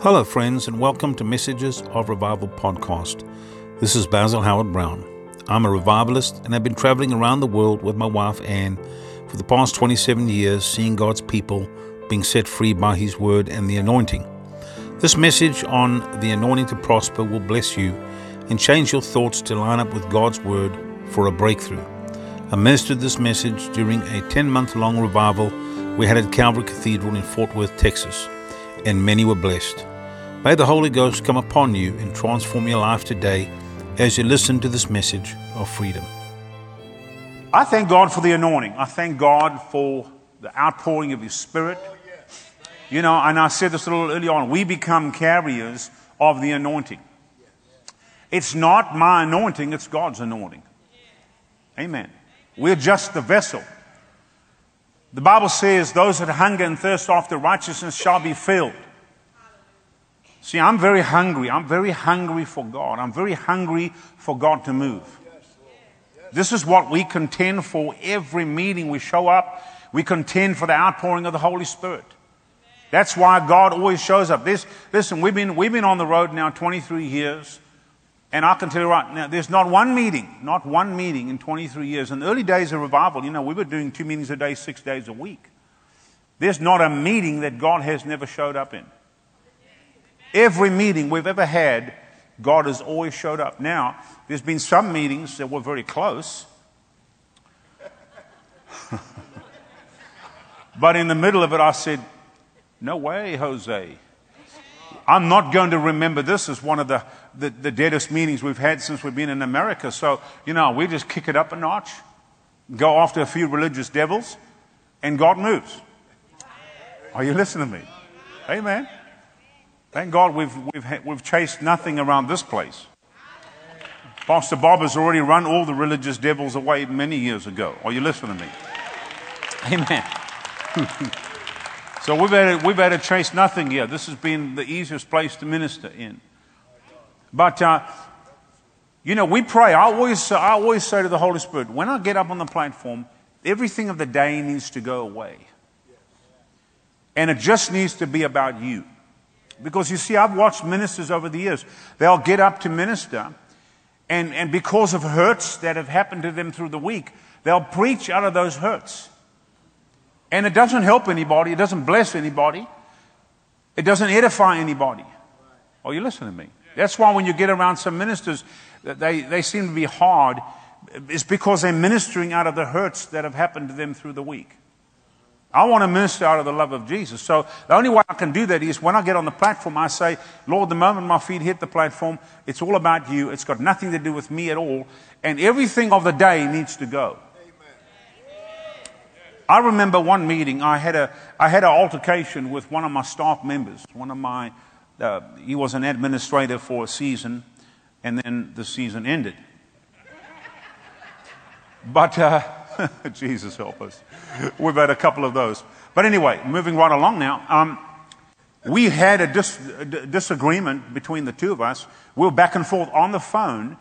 Hello, friends, and welcome to Messages of Revival podcast. This is Basil Howard-Browne. I'm a revivalist and have been traveling around the world with my wife Anne for the past 27 years, seeing God's people being set free by His Word and the anointing. This message on the anointing to prosper will bless you and change your thoughts to line up with God's Word for a breakthrough. I ministered this message during a 10 month long revival we had at Calvary Cathedral in Fort Worth, Texas and many were blessed. May the Holy Ghost come upon you and transform your life today as you listen to this message of freedom. I thank God for the anointing. I thank God for the outpouring of His Spirit. You know, and I said this a little early on, we become carriers of the anointing. It's not my anointing, it's God's anointing. Amen. We're just the vessel. The Bible says, Those that hunger and thirst after righteousness shall be filled. See, I'm very hungry. I'm very hungry for God. I'm very hungry for God to move. This is what we contend for every meeting we show up. We contend for the outpouring of the Holy Spirit. That's why God always shows up. This, listen, we've been, we've been on the road now 23 years. And I can tell you right now, there's not one meeting, not one meeting in 23 years. In the early days of revival, you know, we were doing two meetings a day, six days a week. There's not a meeting that God has never showed up in. Every meeting we've ever had, God has always showed up. Now, there's been some meetings that were very close. but in the middle of it, I said, No way, Jose. I'm not going to remember this as one of the, the, the, deadest meetings we've had since we've been in America. So, you know, we just kick it up a notch, go after a few religious devils, and God moves. Are you listening to me? Amen. Thank God we've, we've, we've chased nothing around this place. Pastor Bob has already run all the religious devils away many years ago. Are you listening to me? Amen. So we've had, to, we've had to chase nothing here. This has been the easiest place to minister in. But, uh, you know, we pray. I always, I always say to the Holy Spirit, when I get up on the platform, everything of the day needs to go away. And it just needs to be about you. Because you see, I've watched ministers over the years. They'll get up to minister, and, and because of hurts that have happened to them through the week, they'll preach out of those hurts. And it doesn't help anybody. It doesn't bless anybody. It doesn't edify anybody. Oh, you listen to me. That's why when you get around some ministers, they, they seem to be hard. It's because they're ministering out of the hurts that have happened to them through the week. I want to minister out of the love of Jesus. So the only way I can do that is when I get on the platform, I say, Lord, the moment my feet hit the platform, it's all about you. It's got nothing to do with me at all. And everything of the day needs to go. I remember one meeting, I had, a, I had an altercation with one of my staff members. One of my, uh, he was an administrator for a season, and then the season ended. But, uh, Jesus help us. We've had a couple of those. But anyway, moving right along now. Um, we had a, dis- a, disagreement between the two of us. We were back and forth on the phone,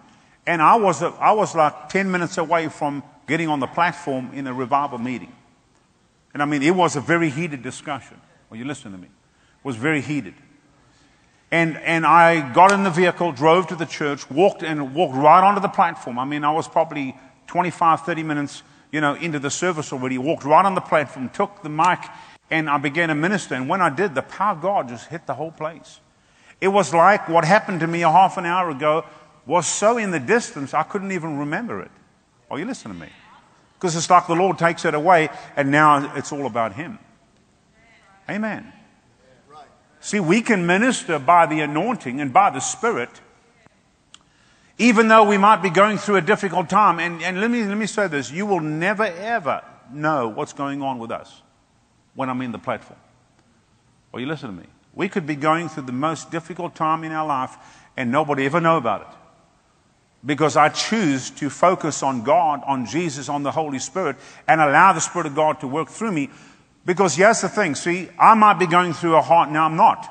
and I was, a, I was like 10 minutes away from getting on the platform in a revival meeting. And I mean, it was a very heated discussion. Well, you listen to me. It was very heated. And, and I got in the vehicle, drove to the church, walked and walked right onto the platform. I mean, I was probably 25, 30 minutes, you know, into the service already, walked right on the platform, took the mic, and I began to minister. And when I did, the power of God just hit the whole place. It was like what happened to me a half an hour ago was so in the distance, I couldn't even remember it. Are you listening to me? Because it's like the Lord takes it away and now it's all about Him. Amen. See, we can minister by the anointing and by the Spirit, even though we might be going through a difficult time. And, and let, me, let me say this you will never, ever know what's going on with us when I'm in the platform. Or you listen to me. We could be going through the most difficult time in our life and nobody ever know about it because I choose to focus on God, on Jesus, on the Holy Spirit, and allow the Spirit of God to work through me. Because here's the thing see, I might be going through a hard, now I'm not.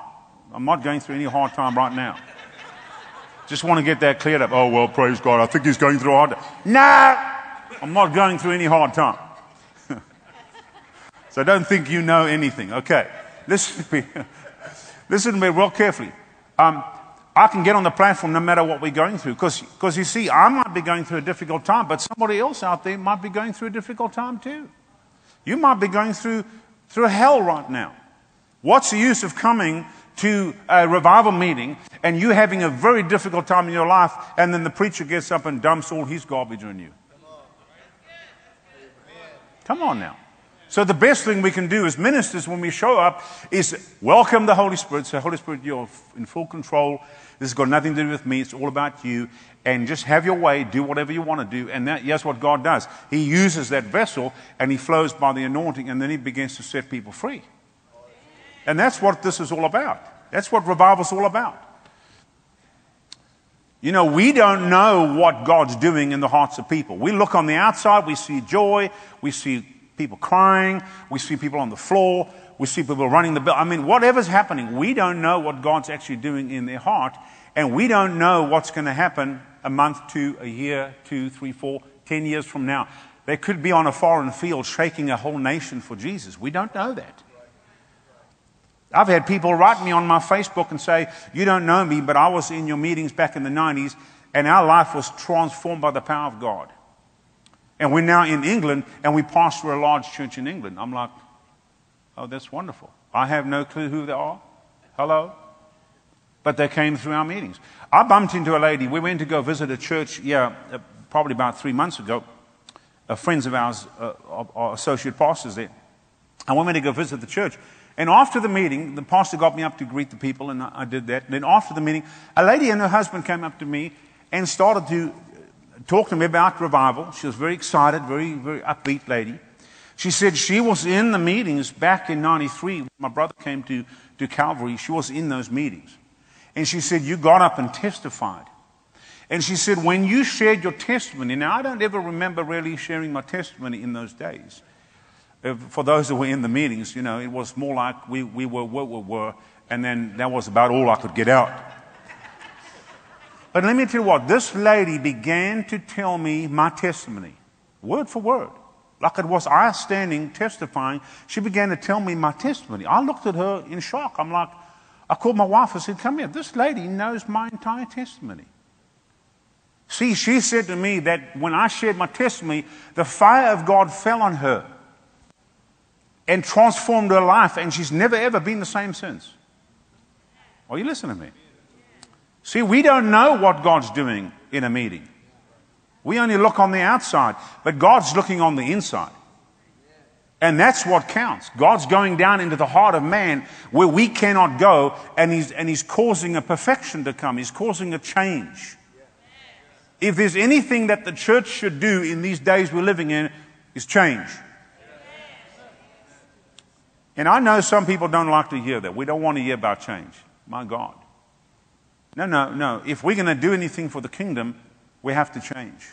I'm not going through any hard time right now. Just want to get that cleared up. Oh, well, praise God. I think he's going through a hard time. No! I'm not going through any hard time. so don't think you know anything. Okay. Listen to me. listen to me real carefully. Um, I can get on the platform no matter what we're going through. Because you see, I might be going through a difficult time, but somebody else out there might be going through a difficult time too. You might be going through, through hell right now. What's the use of coming to a revival meeting and you having a very difficult time in your life and then the preacher gets up and dumps all his garbage on you? Come on now. So the best thing we can do as ministers when we show up is welcome the Holy Spirit. Say, Holy Spirit, you're in full control. This has got nothing to do with me. It's all about you. And just have your way. Do whatever you want to do. And that, that's what God does. He uses that vessel and he flows by the anointing and then he begins to set people free. And that's what this is all about. That's what revival is all about. You know, we don't know what God's doing in the hearts of people. We look on the outside, we see joy, we see people crying, we see people on the floor, we see people running the bill. I mean, whatever's happening, we don't know what God's actually doing in their heart, and we don't know what's going to happen a month, two, a year, two, three, four, ten years from now. They could be on a foreign field shaking a whole nation for Jesus. We don't know that. I've had people write me on my Facebook and say, You don't know me, but I was in your meetings back in the 90s, and our life was transformed by the power of God. And we're now in England and we pastor a large church in England. I'm like, oh, that's wonderful. I have no clue who they are. Hello? But they came through our meetings. I bumped into a lady. We went to go visit a church, yeah, uh, probably about three months ago. Uh, friends of ours uh, are associate pastors there. We went to go visit the church. And after the meeting, the pastor got me up to greet the people, and I did that. And then after the meeting, a lady and her husband came up to me and started to talk to me about revival. She was very excited, very, very upbeat lady. She said she was in the meetings back in 93. My brother came to, to Calvary. She was in those meetings. And she said, You got up and testified. And she said, When you shared your testimony, now I don't ever remember really sharing my testimony in those days. For those who were in the meetings, you know, it was more like we, we were what we were, and then that was about all I could get out. But let me tell you what, this lady began to tell me my testimony, word for word. Like it was I standing testifying. She began to tell me my testimony. I looked at her in shock. I'm like, I called my wife. and said, Come here. This lady knows my entire testimony. See, she said to me that when I shared my testimony, the fire of God fell on her and transformed her life, and she's never ever been the same since. Are you listening to me? See, we don't know what God's doing in a meeting. We only look on the outside, but God's looking on the inside. And that's what counts. God's going down into the heart of man where we cannot go, and he's, and he's causing a perfection to come. He's causing a change. If there's anything that the church should do in these days we're living in, is change. And I know some people don't like to hear that. We don't want to hear about change. My God. No, no, no. If we're going to do anything for the kingdom, we have to change.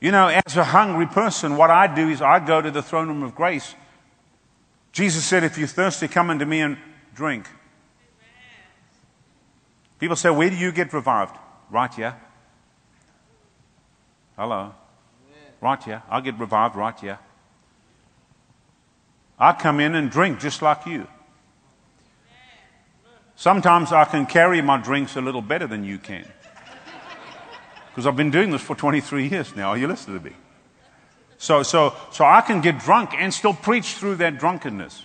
You know, as a hungry person, what I do is I go to the throne room of grace. Jesus said, If you're thirsty, come unto me and drink. People say, Where do you get revived? Right here. Hello. Right here. I get revived right here. I come in and drink just like you. Sometimes I can carry my drinks a little better than you can. Because I've been doing this for 23 years now. Are you listening to me? So, so, so I can get drunk and still preach through that drunkenness.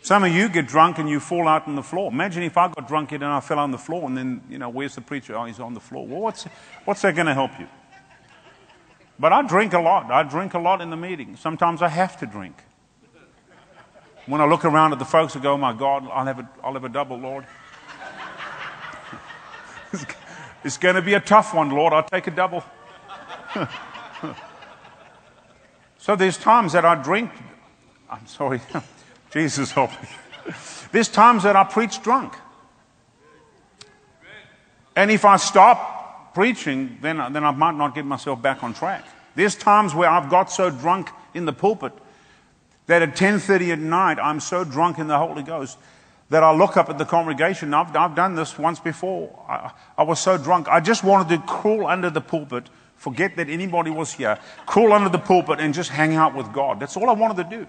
Some of you get drunk and you fall out on the floor. Imagine if I got drunk and I fell on the floor and then, you know, where's the preacher? Oh, he's on the floor. Well, what's, what's that going to help you? But I drink a lot. I drink a lot in the meeting. Sometimes I have to drink. When I look around at the folks, I go, oh my God, I'll have a, I'll have a double, Lord. it's going to be a tough one, Lord. I'll take a double. so there's times that I drink. I'm sorry. Jesus help me. There's times that I preach drunk. And if I stop preaching, then, then I might not get myself back on track. There's times where I've got so drunk in the pulpit that at 10.30 at night, I'm so drunk in the Holy Ghost that I look up at the congregation. I've, I've done this once before. I, I was so drunk. I just wanted to crawl under the pulpit, forget that anybody was here, crawl under the pulpit and just hang out with God. That's all I wanted to do.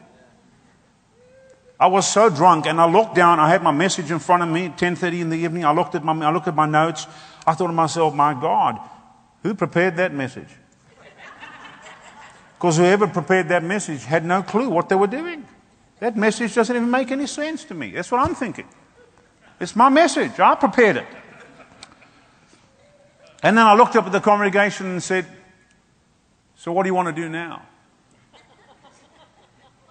I was so drunk, and I looked down. I had my message in front of me, 10:30 in the evening. I looked at my, I looked at my notes. I thought to myself, "My God, who prepared that message?" Because whoever prepared that message had no clue what they were doing. That message doesn't even make any sense to me. That's what I'm thinking. It's my message. I prepared it. And then I looked up at the congregation and said, So what do you want to do now?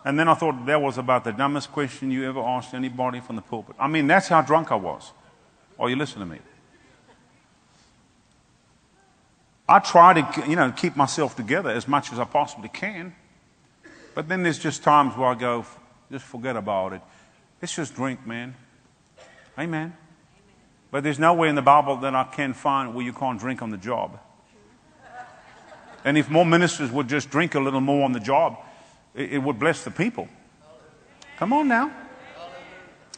And then I thought that was about the dumbest question you ever asked anybody from the pulpit. I mean, that's how drunk I was. Are you listening to me? I try to, you know, keep myself together as much as I possibly can. But then there's just times where I go, just forget about it. Let's just drink, man. Amen. But there's nowhere in the Bible that I can find where you can't drink on the job. And if more ministers would just drink a little more on the job, it, it would bless the people. Come on now.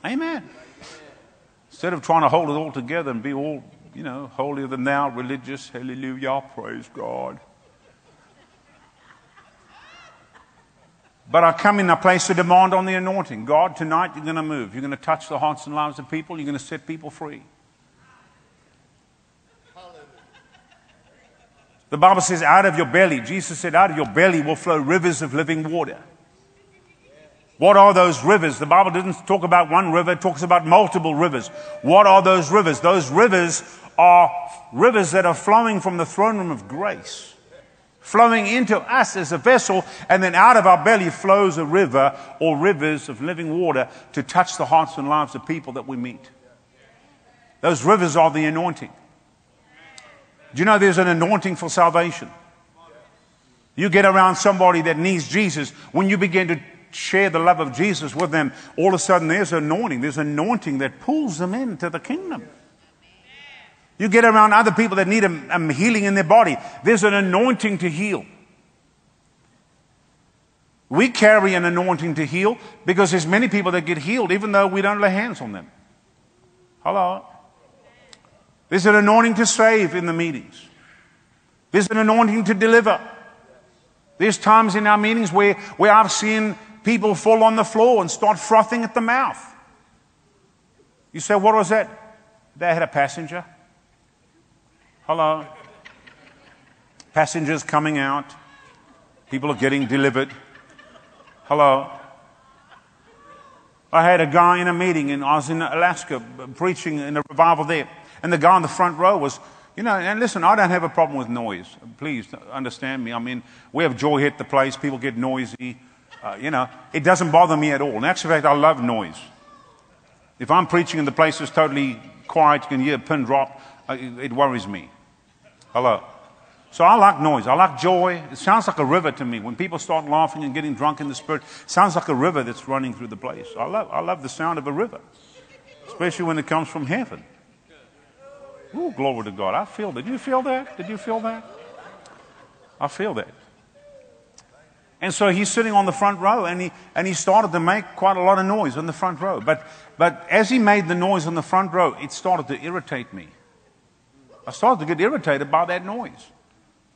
Amen. Instead of trying to hold it all together and be all, you know, holier than thou, religious, hallelujah, praise God. But I come in, I place a demand on the anointing. God, tonight you're going to move. You're going to touch the hearts and lives of people. You're going to set people free. The Bible says, out of your belly, Jesus said, out of your belly will flow rivers of living water. What are those rivers? The Bible didn't talk about one river, it talks about multiple rivers. What are those rivers? Those rivers are rivers that are flowing from the throne room of grace, flowing into us as a vessel, and then out of our belly flows a river or rivers of living water to touch the hearts and lives of people that we meet. Those rivers are the anointing. Do you know there's an anointing for salvation? You get around somebody that needs Jesus, when you begin to share the love of Jesus with them, all of a sudden there's anointing. There's anointing that pulls them into the kingdom. You get around other people that need a, a healing in their body, there's an anointing to heal. We carry an anointing to heal because there's many people that get healed even though we don't lay hands on them. Hello? There's an anointing to save in the meetings. There's an anointing to deliver. There's times in our meetings where, where I've seen people fall on the floor and start frothing at the mouth. You say, what was that? They had a passenger. Hello. Passengers coming out. People are getting delivered. Hello. I had a guy in a meeting and I was in Alaska preaching in a revival there. And the guy in the front row was, you know, and listen, I don't have a problem with noise. Please understand me. I mean, we have joy hit the place, people get noisy. Uh, you know, it doesn't bother me at all. In actual fact, I love noise. If I'm preaching and the place is totally quiet, you can hear a pin drop, uh, it, it worries me. Hello. So I like noise. I like joy. It sounds like a river to me. When people start laughing and getting drunk in the spirit, it sounds like a river that's running through the place. I love, I love the sound of a river, especially when it comes from heaven. Ooh, glory to God. I feel. Did you feel that? Did you feel that? I feel that. And so he's sitting on the front row and he, and he started to make quite a lot of noise on the front row. But, but as he made the noise on the front row, it started to irritate me. I started to get irritated by that noise.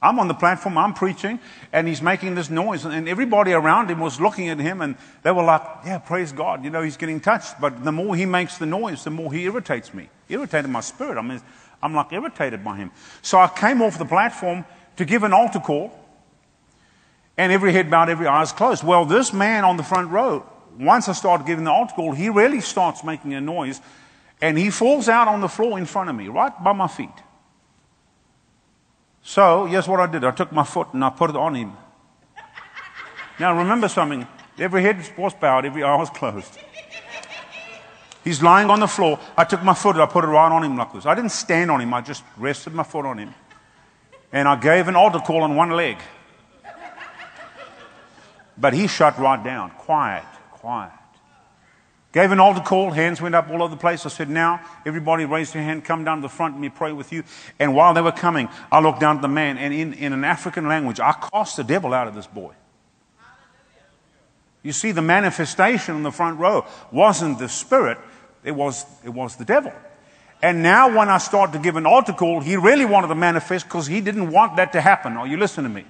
I'm on the platform, I'm preaching, and he's making this noise. And everybody around him was looking at him, and they were like, Yeah, praise God. You know, he's getting touched. But the more he makes the noise, the more he irritates me. Irritated my spirit. I mean, I'm like irritated by him. So I came off the platform to give an altar call, and every head bowed, every eye is closed. Well, this man on the front row, once I started giving the altar call, he really starts making a noise, and he falls out on the floor in front of me, right by my feet. So, here's what I did I took my foot and I put it on him. Now, remember something every head was bowed, every eye was closed. He's lying on the floor. I took my foot, and I put it right on him like this. I didn't stand on him, I just rested my foot on him. And I gave an altar call on one leg. But he shut right down. Quiet, quiet. Gave an altar call, hands went up all over the place. I said, Now, everybody raise their hand, come down to the front, and me pray with you. And while they were coming, I looked down at the man, and in, in an African language, I cast the devil out of this boy. You see, the manifestation in the front row wasn't the spirit, it was, it was the devil. And now, when I start to give an altar call, he really wanted to manifest because he didn't want that to happen. Are you listening to me?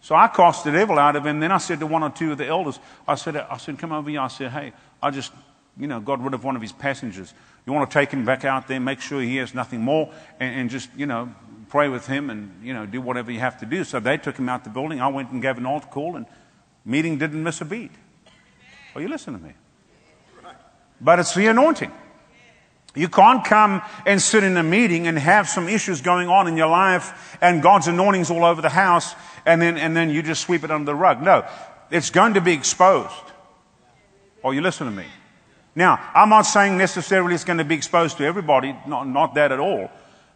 So I cast the devil out of him. Then I said to one or two of the elders, I said, I said, come over here. I said, hey, I just, you know, got rid of one of his passengers. You want to take him back out there, make sure he has nothing more, and, and just, you know, pray with him and, you know, do whatever you have to do. So they took him out the building. I went and gave an altar call, and meeting didn't miss a beat. Are you listening to me? But it's the anointing. You can't come and sit in a meeting and have some issues going on in your life and God's anointing's all over the house and then, and then you just sweep it under the rug. No, it's going to be exposed. Are you listening to me? Now, I'm not saying necessarily it's going to be exposed to everybody, not, not that at all.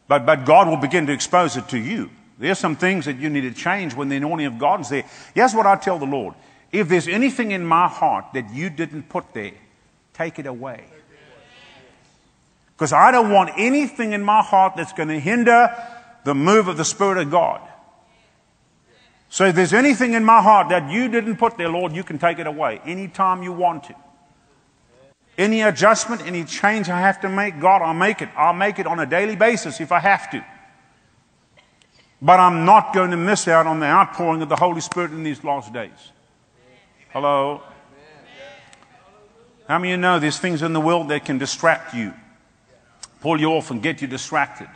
But, but God will begin to expose it to you. There's some things that you need to change when the anointing of God is there. Here's what I tell the Lord. If there's anything in my heart that you didn't put there, take it away. Because I don't want anything in my heart that's going to hinder the move of the Spirit of God. So if there's anything in my heart that you didn't put there, Lord, you can take it away anytime you want to. Any adjustment, any change I have to make, God, I'll make it. I'll make it on a daily basis if I have to. But I'm not going to miss out on the outpouring of the Holy Spirit in these last days. Hello? How many of you know there's things in the world that can distract you, pull you off, and get you distracted?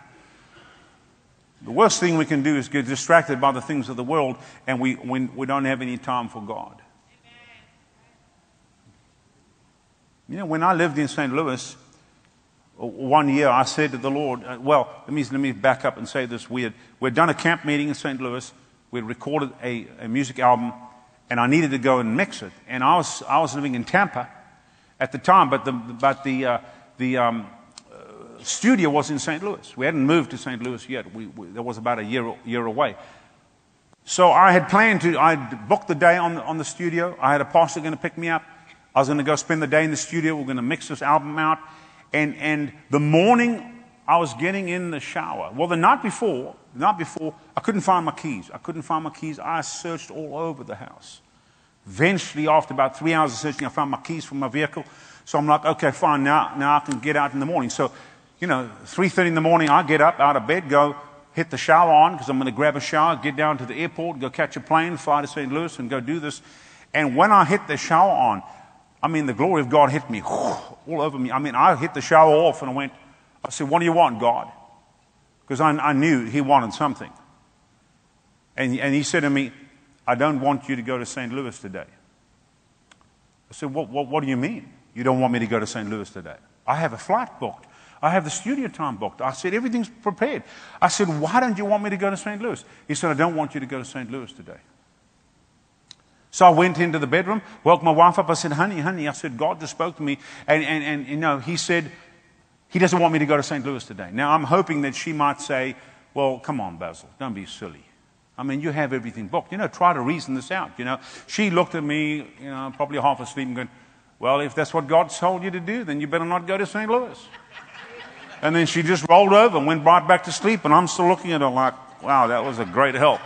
The worst thing we can do is get distracted by the things of the world, and we, we, we don't have any time for God. You know, when I lived in St. Louis, one year I said to the Lord, uh, well, let me, let me back up and say this weird. We'd done a camp meeting in St. Louis. We'd recorded a, a music album, and I needed to go and mix it. And I was, I was living in Tampa at the time, but the, but the, uh, the um, uh, studio was in St. Louis. We hadn't moved to St. Louis yet. We, we, that was about a year, year away. So I had planned to, I booked the day on, on the studio. I had a pastor going to pick me up. I was going to go spend the day in the studio. We're going to mix this album out. And, and the morning I was getting in the shower, well, the night before, the night before, I couldn't find my keys. I couldn't find my keys. I searched all over the house. Eventually, after about three hours of searching, I found my keys from my vehicle. So I'm like, okay, fine, now, now I can get out in the morning. So, you know, 3.30 in the morning, I get up out of bed, go hit the shower on because I'm going to grab a shower, get down to the airport, go catch a plane, fly to St. Louis and go do this. And when I hit the shower on, I mean, the glory of God hit me all over me. I mean, I hit the shower off and I went, I said, What do you want, God? Because I, I, knew He wanted something. And, and He said to me, I don't want you to go to St. Louis today. I said, what, what, what do you mean? You don't want me to go to St. Louis today? I have a flight booked. I have the studio time booked. I said, Everything's prepared. I said, Why don't you want me to go to St. Louis? He said, I don't want you to go to St. Louis today. So I went into the bedroom, woke my wife up. I said, honey, honey, I said, God just spoke to me. And, and, and you know, he said, he doesn't want me to go to St. Louis today. Now, I'm hoping that she might say, well, come on, Basil, don't be silly. I mean, you have everything booked. You know, try to reason this out. You know, she looked at me, you know, probably half asleep and going, well, if that's what God told you to do, then you better not go to St. Louis. And then she just rolled over and went right back to sleep. And I'm still looking at her like, wow, that was a great help.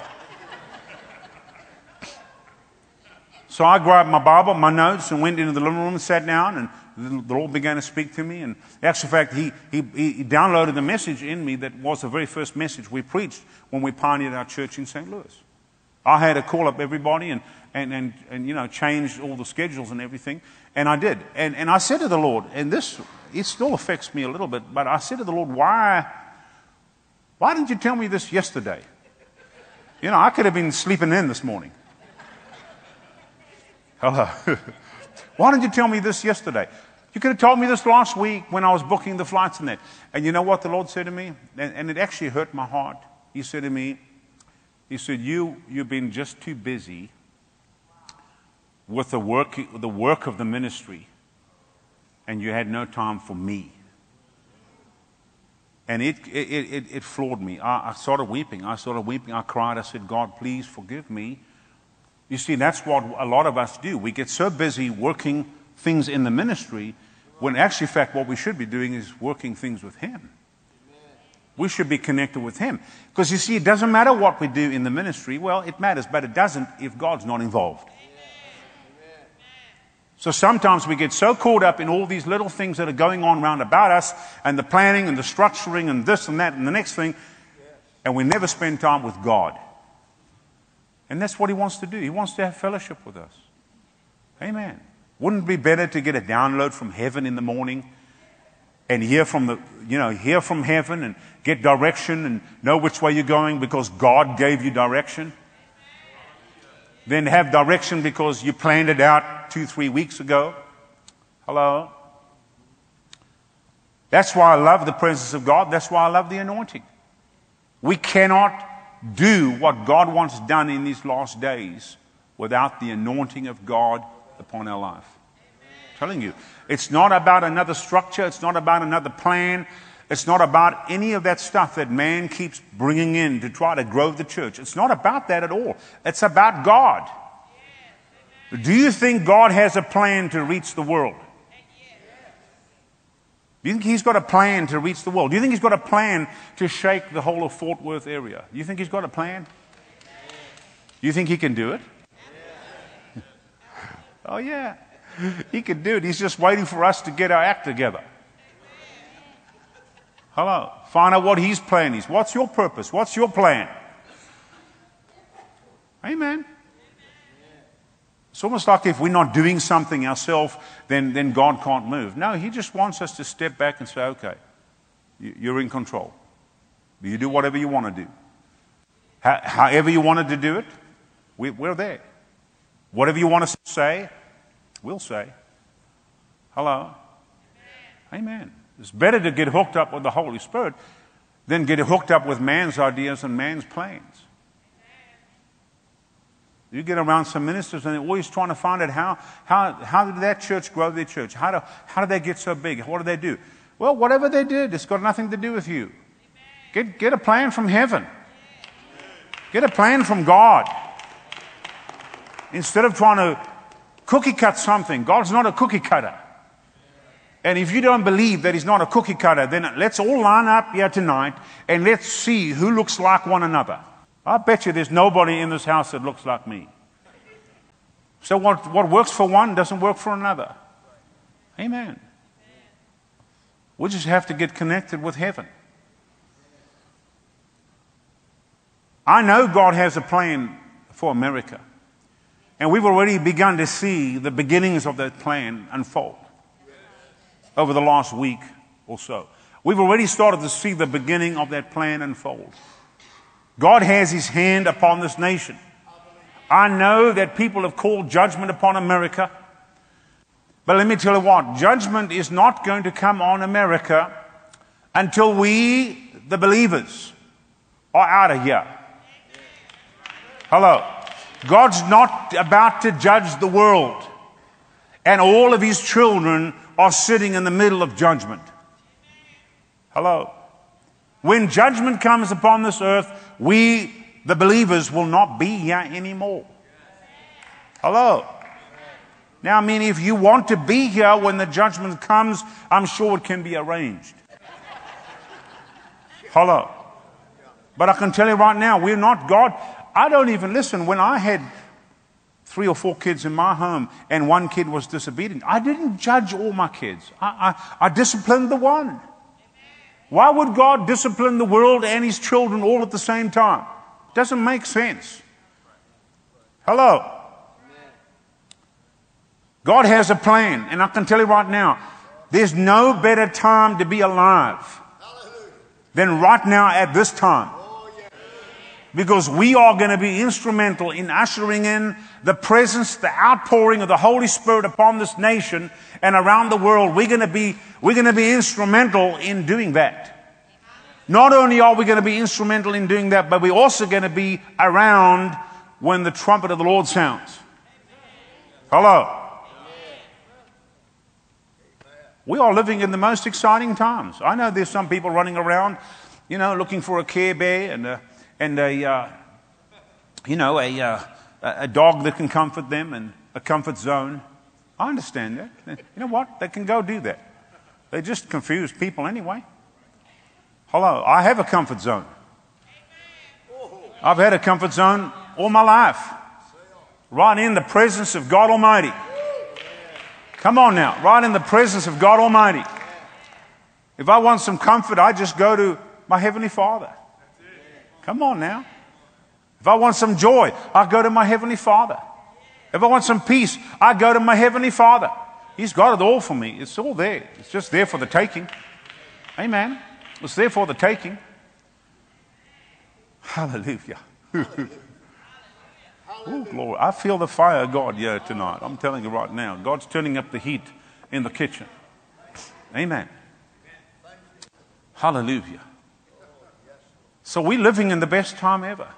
So I grabbed my Bible, my notes, and went into the living room and sat down, and the Lord began to speak to me. And actually, in fact, he, he, he downloaded the message in me that was the very first message we preached when we pioneered our church in St. Louis. I had to call up everybody and, and, and, and you know, change all the schedules and everything. And I did. And, and I said to the Lord, and this, it still affects me a little bit, but I said to the Lord, why, why didn't you tell me this yesterday? You know, I could have been sleeping in this morning. Hello. Why didn't you tell me this yesterday? You could have told me this last week when I was booking the flights and that. And you know what the Lord said to me? And, and it actually hurt my heart. He said to me, He said, you, You've been just too busy with the work, the work of the ministry, and you had no time for me. And it, it, it, it floored me. I, I started weeping. I started weeping. I cried. I said, God, please forgive me you see, that's what a lot of us do. We get so busy working things in the ministry when actually, in fact, what we should be doing is working things with Him. We should be connected with Him. Because you see, it doesn't matter what we do in the ministry. Well, it matters, but it doesn't if God's not involved. So sometimes we get so caught up in all these little things that are going on around about us and the planning and the structuring and this and that and the next thing, and we never spend time with God. And that's what He wants to do. He wants to have fellowship with us. Amen. Wouldn't it be better to get a download from heaven in the morning and hear from the, you know, hear from heaven and get direction and know which way you're going because God gave you direction? Then have direction because you planned it out two, three weeks ago. Hello? That's why I love the presence of God. That's why I love the anointing. We cannot do what God wants done in these last days without the anointing of God upon our life. I'm telling you, it's not about another structure, it's not about another plan, it's not about any of that stuff that man keeps bringing in to try to grow the church. It's not about that at all. It's about God. Do you think God has a plan to reach the world? Do you think he's got a plan to reach the world? Do you think he's got a plan to shake the whole of Fort Worth area? Do you think he's got a plan? Do you think he can do it? oh, yeah. He can do it. He's just waiting for us to get our act together. Hello. Find out what his plan is. What's your purpose? What's your plan? Amen. It's almost like if we're not doing something ourselves, then, then God can't move. No, He just wants us to step back and say, okay, you're in control. You do whatever you want to do. However you wanted to do it, we're there. Whatever you want us to say, we'll say. Hello? Amen. It's better to get hooked up with the Holy Spirit than get hooked up with man's ideas and man's plans. You get around some ministers and they're always trying to find out how, how, how did that church grow their church? How, do, how did they get so big? What did they do? Well, whatever they did, it's got nothing to do with you. Get, get a plan from heaven. Get a plan from God. Instead of trying to cookie cut something, God's not a cookie cutter. And if you don't believe that He's not a cookie cutter, then let's all line up here tonight and let's see who looks like one another. I bet you there's nobody in this house that looks like me. So what, what works for one doesn't work for another. Amen. We just have to get connected with heaven. I know God has a plan for America. And we've already begun to see the beginnings of that plan unfold over the last week or so. We've already started to see the beginning of that plan unfold. God has his hand upon this nation. I know that people have called judgment upon America. But let me tell you what, judgment is not going to come on America until we, the believers, are out of here. Hello. God's not about to judge the world. And all of his children are sitting in the middle of judgment. Hello. When judgment comes upon this earth, we, the believers, will not be here anymore. Hello. Now, I mean, if you want to be here when the judgment comes, I'm sure it can be arranged. Hello. But I can tell you right now, we're not God. I don't even listen. When I had three or four kids in my home and one kid was disobedient, I didn't judge all my kids. I, I, I disciplined the one. Why would God discipline the world and his children all at the same time? Doesn't make sense. Hello. God has a plan, and I can tell you right now, there's no better time to be alive than right now at this time. Because we are going to be instrumental in ushering in the presence, the outpouring of the Holy Spirit upon this nation and around the world. We're going to be we're going to be instrumental in doing that. Not only are we going to be instrumental in doing that, but we're also going to be around when the trumpet of the Lord sounds. Hello. We are living in the most exciting times. I know there's some people running around, you know, looking for a Care Bear and a, and a uh, you know, a, uh, a dog that can comfort them and a comfort zone. I understand that. You know what? They can go do that. They just confuse people anyway. Hello, I have a comfort zone. I've had a comfort zone all my life. Right in the presence of God Almighty. Come on now, right in the presence of God Almighty. If I want some comfort, I just go to my Heavenly Father. Come on now. If I want some joy, I go to my Heavenly Father. If I want some peace, I go to my Heavenly Father. He's got it all for me. It's all there. It's just there for the taking. Amen. It's there for the taking. Hallelujah. oh, glory. I feel the fire of God here tonight. I'm telling you right now. God's turning up the heat in the kitchen. Amen. Hallelujah. So we're living in the best time ever.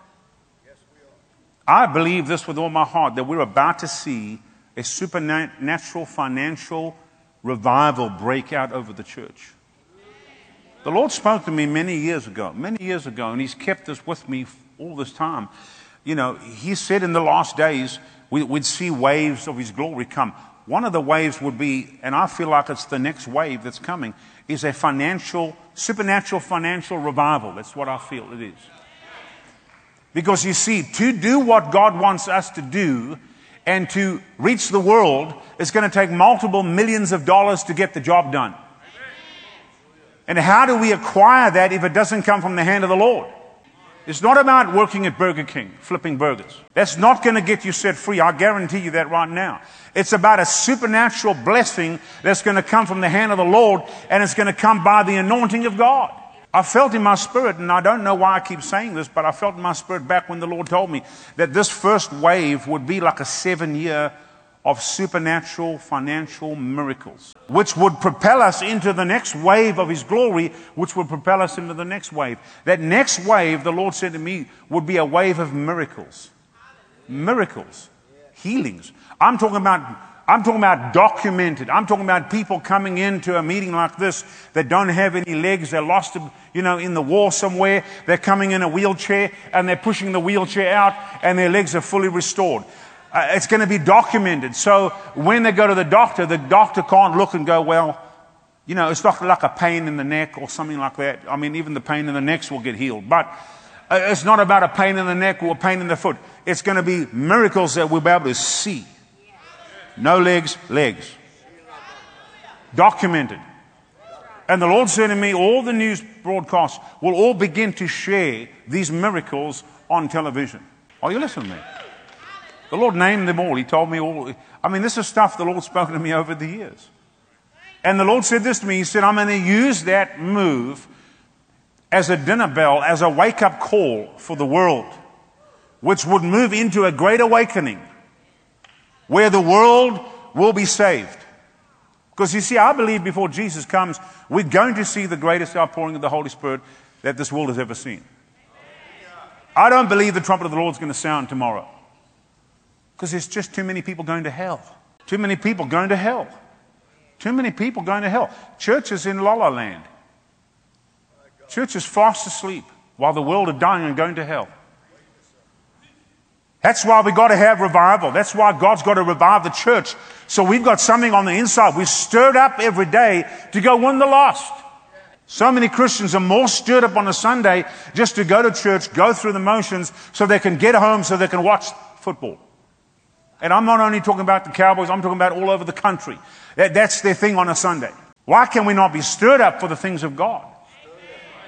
I believe this with all my heart that we're about to see a supernatural financial revival break out over the church. The Lord spoke to me many years ago, many years ago, and He's kept this with me all this time. You know, He said in the last days we, would see waves of His glory come. One of the waves would be, and I feel like it's the next wave that's coming, is a financial, supernatural financial revival. That's what I feel it is. Because you see, to do what God wants us to do and to reach the world, it's going to take multiple millions of dollars to get the job done. And how do we acquire that if it doesn't come from the hand of the Lord? It's not about working at Burger King, flipping burgers. That's not going to get you set free. I guarantee you that right now. It's about a supernatural blessing that's going to come from the hand of the Lord and it's going to come by the anointing of God. I felt in my spirit, and I don't know why I keep saying this, but I felt in my spirit back when the Lord told me that this first wave would be like a seven year of supernatural financial miracles, which would propel us into the next wave of His glory, which would propel us into the next wave. That next wave, the Lord said to me, would be a wave of miracles. Miracles. Healings. I'm talking about I'm talking about documented. I'm talking about people coming into a meeting like this that don't have any legs. They're lost, you know, in the war somewhere. They're coming in a wheelchair and they're pushing the wheelchair out and their legs are fully restored. Uh, it's going to be documented. So when they go to the doctor, the doctor can't look and go, well, you know, it's not like a pain in the neck or something like that. I mean, even the pain in the necks will get healed. But uh, it's not about a pain in the neck or a pain in the foot. It's going to be miracles that we'll be able to see. No legs, legs. Documented. And the Lord said to me, all the news broadcasts will all begin to share these miracles on television. Are you listening to me? The Lord named them all. He told me all. I mean, this is stuff the Lord's spoken to me over the years. And the Lord said this to me. He said, I'm going to use that move as a dinner bell, as a wake up call for the world, which would move into a great awakening where the world will be saved. Because you see, I believe before Jesus comes, we're going to see the greatest outpouring of the Holy Spirit that this world has ever seen. I don't believe the trumpet of the Lord is going to sound tomorrow. Because there's just too many people going to hell. Too many people going to hell. Too many people going to hell. Churches in la la land. Churches fast asleep while the world are dying and going to hell. That's why we've got to have revival. That's why God's got to revive the church. So we've got something on the inside. We're stirred up every day to go win the lost. So many Christians are more stirred up on a Sunday just to go to church, go through the motions so they can get home so they can watch football. And I'm not only talking about the Cowboys, I'm talking about all over the country. That, that's their thing on a Sunday. Why can we not be stirred up for the things of God?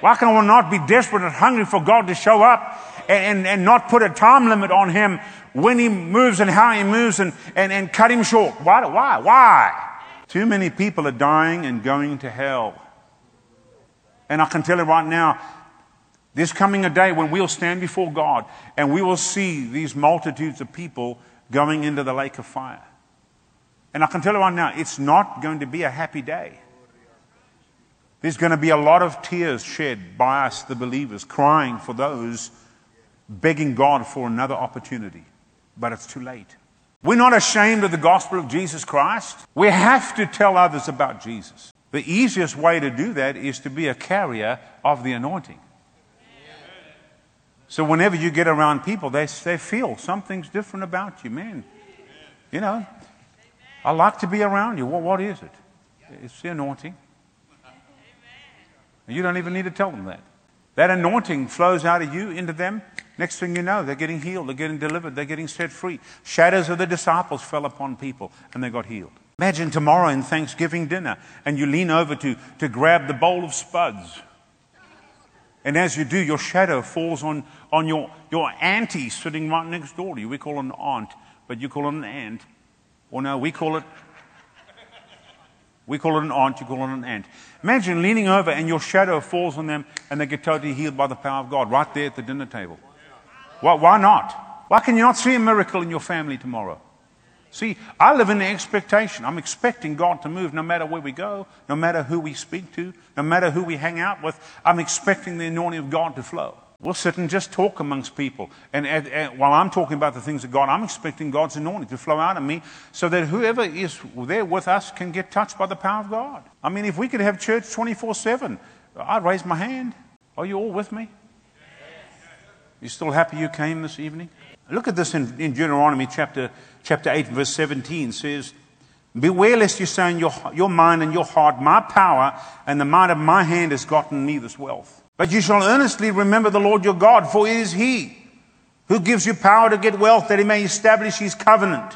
Why can we not be desperate and hungry for God to show up and, and and not put a time limit on him when he moves and how he moves and, and, and cut him short. Why? Why? Why? Too many people are dying and going to hell. And I can tell you right now, there's coming a day when we'll stand before God and we will see these multitudes of people going into the lake of fire. And I can tell you right now, it's not going to be a happy day. There's going to be a lot of tears shed by us, the believers, crying for those begging God for another opportunity, but it's too late. We're not ashamed of the gospel of Jesus Christ. We have to tell others about Jesus. The easiest way to do that is to be a carrier of the anointing. So whenever you get around people, they, they feel something's different about you, man. You know, I like to be around you. Well, what is it? It's the anointing. You don't even need to tell them that. That anointing flows out of you into them. Next thing you know, they're getting healed, they're getting delivered, they're getting set free. Shadows of the disciples fell upon people and they got healed. Imagine tomorrow in Thanksgiving dinner and you lean over to, to grab the bowl of spuds. And as you do, your shadow falls on, on your, your auntie sitting right next door to you. We call an aunt, but you call it an aunt. Or no, we call it we call it an aunt, you call it an aunt. Imagine leaning over and your shadow falls on them and they get totally healed by the power of God right there at the dinner table. Why, why not? Why can you not see a miracle in your family tomorrow? See, I live in the expectation. I'm expecting God to move no matter where we go, no matter who we speak to, no matter who we hang out with. I'm expecting the anointing of God to flow. We'll sit and just talk amongst people. And, and, and, while I'm talking about the things of God, I'm expecting God's anointing to flow out of me so that whoever is there with us can get touched by the power of God. I mean, if we could have church 24 7, I'd raise my hand. Are you all with me? You still happy you came this evening? Look at this in, in Deuteronomy chapter, chapter 8, verse 17 says, Beware lest you say in your, your mind and your heart, My power and the might of my hand has gotten me this wealth. But you shall earnestly remember the Lord your God, for it is He who gives you power to get wealth that He may establish His covenant.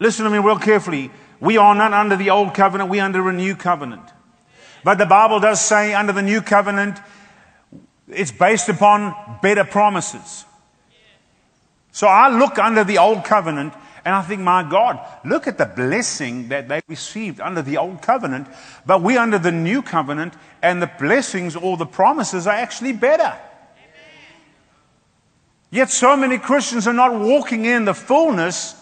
Listen to me real carefully. We are not under the old covenant, we are under a new covenant. But the Bible does say under the new covenant, it's based upon better promises. So I look under the old covenant and I think, my God, look at the blessing that they received under the old covenant, but we under the new covenant, and the blessings or the promises are actually better. Yet so many Christians are not walking in the fullness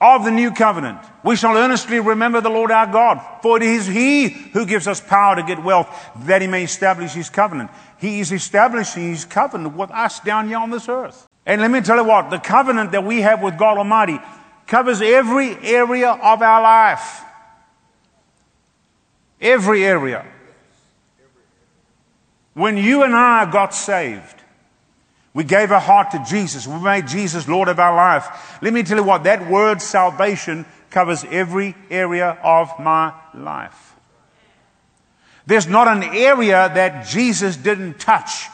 of the new covenant. We shall earnestly remember the Lord our God, for it is He who gives us power to get wealth, that He may establish His covenant. He is establishing His covenant with us down here on this earth. And let me tell you what, the covenant that we have with God Almighty covers every area of our life. Every area. When you and I got saved, we gave our heart to Jesus. We made Jesus Lord of our life. Let me tell you what, that word salvation covers every area of my life. There's not an area that Jesus didn't touch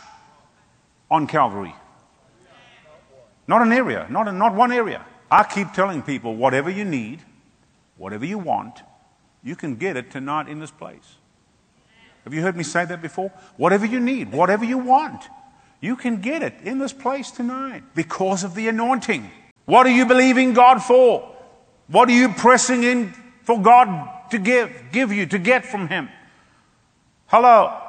on Calvary. Not an area, not, a, not one area. I keep telling people whatever you need, whatever you want, you can get it tonight in this place. Have you heard me say that before? Whatever you need, whatever you want, you can get it in this place tonight because of the anointing. What are you believing God for? What are you pressing in for God to give, give you, to get from Him? Hello?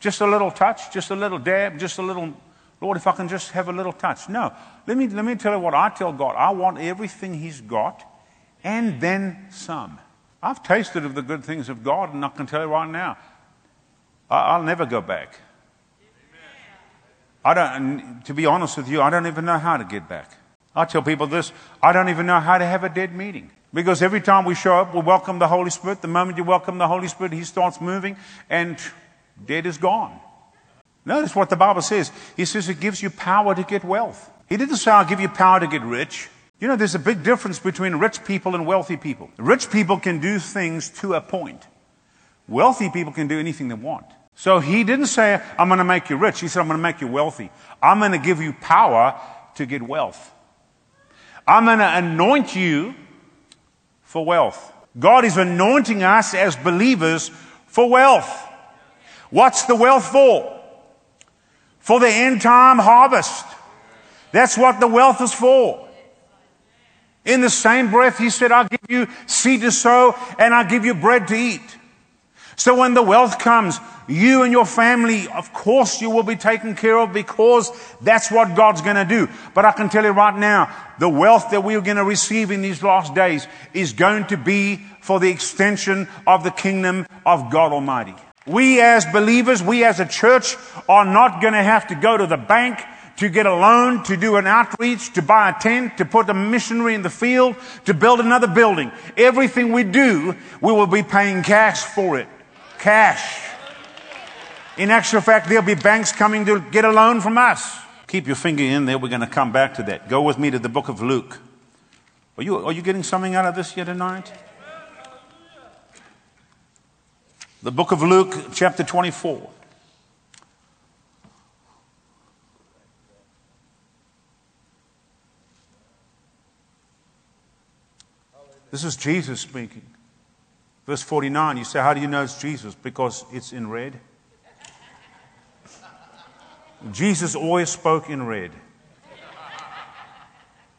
Just a little touch, just a little dab, just a little Lord, if I can just have a little touch. No. Let me, let me tell you what I tell God. I want everything He's got and then some. I've tasted of the good things of God, and I can tell you right now, I'll never go back. I don't, to be honest with you, I don't even know how to get back. I tell people this I don't even know how to have a dead meeting. Because every time we show up, we welcome the Holy Spirit. The moment you welcome the Holy Spirit, He starts moving, and dead is gone. Notice what the Bible says. He says it gives you power to get wealth. He didn't say, I'll give you power to get rich. You know, there's a big difference between rich people and wealthy people. Rich people can do things to a point. Wealthy people can do anything they want. So he didn't say, I'm going to make you rich. He said, I'm going to make you wealthy. I'm going to give you power to get wealth. I'm going to anoint you for wealth. God is anointing us as believers for wealth. What's the wealth for? For the end time harvest. That's what the wealth is for. In the same breath, he said, I'll give you seed to sow and I'll give you bread to eat. So when the wealth comes, you and your family, of course, you will be taken care of because that's what God's going to do. But I can tell you right now, the wealth that we're going to receive in these last days is going to be for the extension of the kingdom of God Almighty. We as believers, we as a church are not going to have to go to the bank to get a loan, to do an outreach, to buy a tent, to put a missionary in the field, to build another building. Everything we do, we will be paying cash for it. Cash. In actual fact, there'll be banks coming to get a loan from us. Keep your finger in there. We're going to come back to that. Go with me to the book of Luke. Are you, are you getting something out of this here tonight? The book of Luke, chapter 24. This is Jesus speaking. Verse 49, you say, How do you know it's Jesus? Because it's in red. Jesus always spoke in red.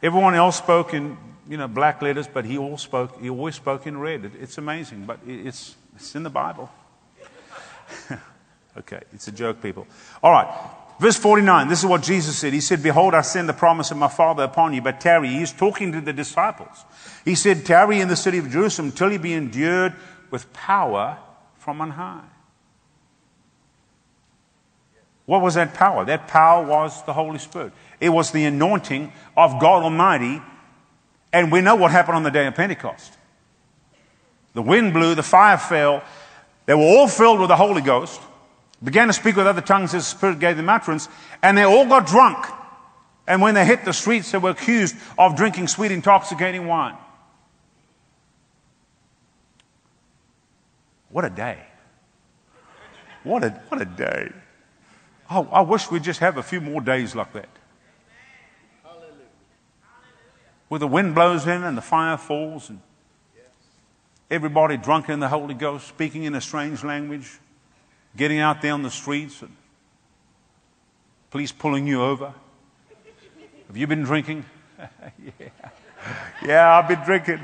Everyone else spoke in, you know, black letters, but he all spoke. He always spoke in red. It, it's amazing, but it's it's in the Bible. okay, it's a joke, people. All right, verse 49. This is what Jesus said. He said, "Behold, I send the promise of my Father upon you, but tarry." He's talking to the disciples. He said, "Tarry in the city of Jerusalem till you be endued with power from on high." What was that power? That power was the Holy Spirit. It was the anointing of God Almighty. And we know what happened on the day of Pentecost. The wind blew, the fire fell. They were all filled with the Holy Ghost, began to speak with other tongues as the Spirit gave them utterance, and they all got drunk. And when they hit the streets, they were accused of drinking sweet, intoxicating wine. What a day. What a, what a day. Oh, I wish we'd just have a few more days like that. Where the wind blows in and the fire falls and everybody drunk in the Holy Ghost, speaking in a strange language, getting out there on the streets and police pulling you over. Have you been drinking? yeah. Yeah, I've been drinking.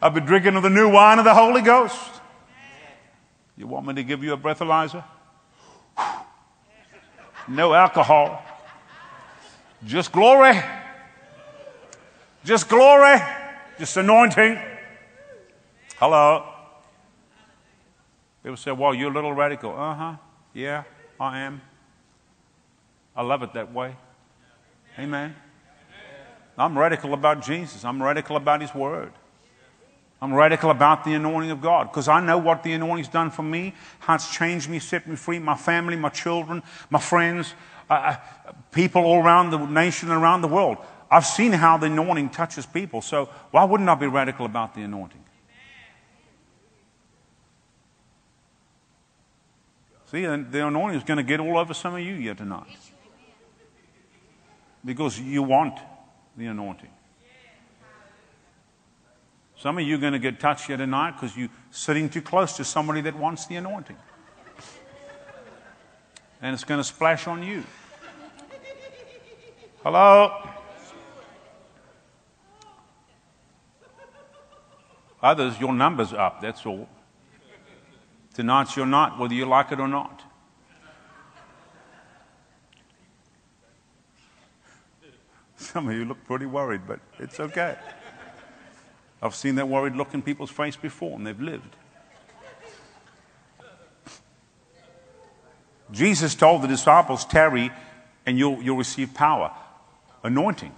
I've been drinking of the new wine of the Holy Ghost. You want me to give you a breathalyzer? No alcohol. Just glory. Just glory. Just anointing. Hello. People say, well, you're a little radical. Uh huh. Yeah, I am. I love it that way. Amen. I'm radical about Jesus. I'm radical about His Word. I'm radical about the anointing of God because I know what the anointing's done for me, how it's changed me, set me free, my family, my children, my friends, uh, uh people all around the nation and around the world. I've seen how the anointing touches people, so why wouldn't I be radical about the anointing? See, the anointing is going to get all over some of you here tonight. Because you want the anointing. Some of you are going to get touched here tonight because you're sitting too close to somebody that wants the anointing. And it's going to splash on you. Hello? Others, your number's up, that's all. Tonight's your night, whether you like it or not. Some of you look pretty worried, but it's okay. I've seen that worried look in people's face before, and they've lived. Jesus told the disciples, Tarry, and you'll, you'll receive power. Anointing.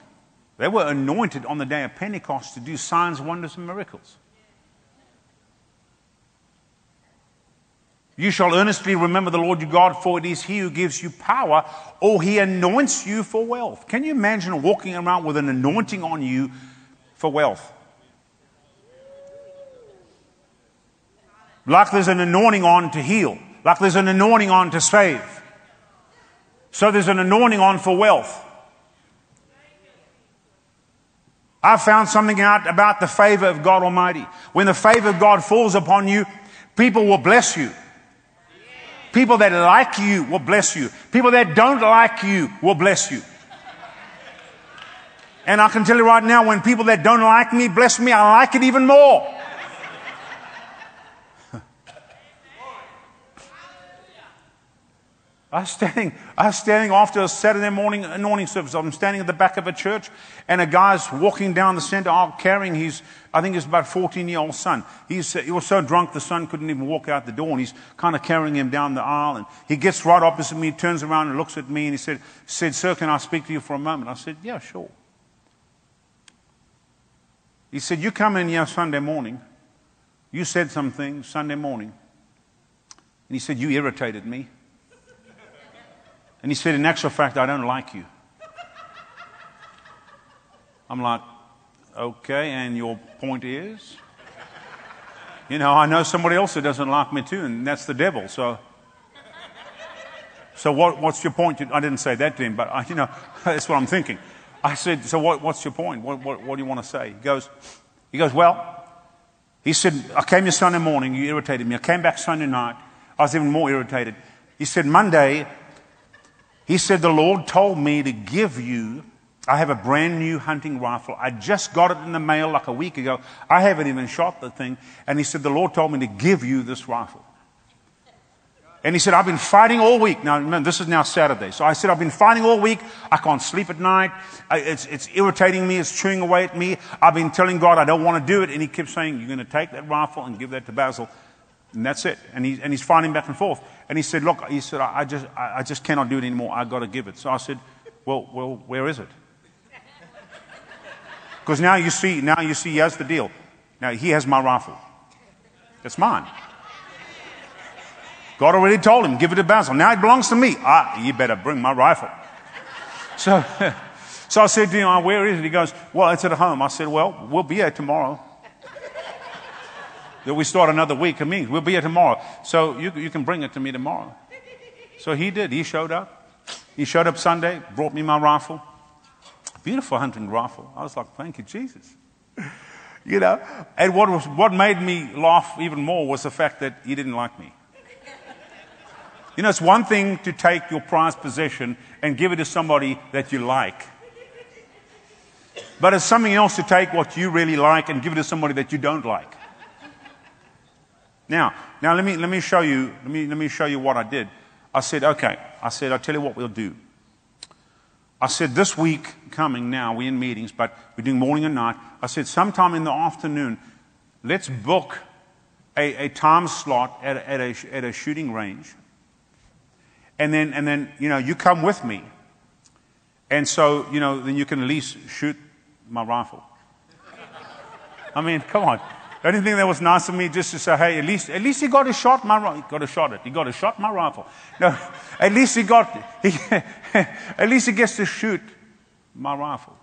They were anointed on the day of Pentecost to do signs, wonders, and miracles. You shall earnestly remember the Lord your God, for it is He who gives you power, or He anoints you for wealth. Can you imagine walking around with an anointing on you for wealth? Like there's an anointing on to heal. Like there's an anointing on to save. So there's an anointing on for wealth. I found something out about the favor of God Almighty. When the favor of God falls upon you, people will bless you. People that like you will bless you. People that don't like you will bless you. And I can tell you right now, when people that don't like me bless me, I like it even more. I was standing, I was standing after a Saturday morning anointing service. I'm standing at the back of a church, and a guy's walking down the center aisle carrying his, I think it's about 14 year old son. He's, he was so drunk the son couldn't even walk out the door, and he's kind of carrying him down the aisle. And he gets right opposite me, turns around and looks at me, and he said, said Sir, can I speak to you for a moment? I said, Yeah, sure. He said, You come in here Sunday morning. You said some things Sunday morning. And he said, You irritated me. And he said, In actual fact, I don't like you. I'm like, Okay, and your point is? You know, I know somebody else that doesn't like me too, and that's the devil. So, so what, what's your point? I didn't say that to him, but I, you know, that's what I'm thinking. I said, so what, what's your point? What, what, what do you want to say? He goes, he goes, well, he said, I came here Sunday morning, you irritated me. I came back Sunday night, I was even more irritated. He said, Monday, He said, The Lord told me to give you. I have a brand new hunting rifle. I just got it in the mail like a week ago. I haven't even shot the thing. And he said, The Lord told me to give you this rifle. And he said, I've been fighting all week. Now, this is now Saturday. So I said, I've been fighting all week. I can't sleep at night. It's, it's irritating me. It's chewing away at me. I've been telling God I don't want to do it. And he kept saying, You're going to take that rifle and give that to Basil. And that's it. And, he, and he's fighting back and forth. And he said, Look, he said, I, I just, I, I just cannot do it anymore. I've got to give it. So I said, Well, well where is it? Because now you see, now you see, here's the deal. Now he has my rifle. It's mine. God already told him, give it to Basil. Now it belongs to me. Ah, you better bring my rifle. So, so I said to him, where is it? He goes, well, it's at home. I said, well, we'll be here tomorrow. Then we start another week of meetings. We'll be here tomorrow. So you, you can bring it to me tomorrow. So he did. He showed up. He showed up Sunday, brought me my rifle. Beautiful hunting rifle. I was like, thank you, Jesus. you know, and what, was, what made me laugh even more was the fact that he didn't like me. You know, it's one thing to take your prized possession and give it to somebody that you like. But it's something else to take what you really like and give it to somebody that you don't like. Now, now let me, let me show you, let me, let me show you what I did. I said, okay, I said, I'll tell you what we'll do. I said, this week coming now, we're in meetings, but we're doing morning and night. I said, sometime in the afternoon, let's book a, a time slot at, at, a, at a shooting range and then, and then, you know, you come with me. And so, you know, then you can at least shoot my rifle. I mean, come on. The only thing that was nice of me just to say, hey, at least, at least he got a shot my rifle. He got a shot it. He got a shot my rifle. No, at least he got, he, at least he gets to shoot my rifle.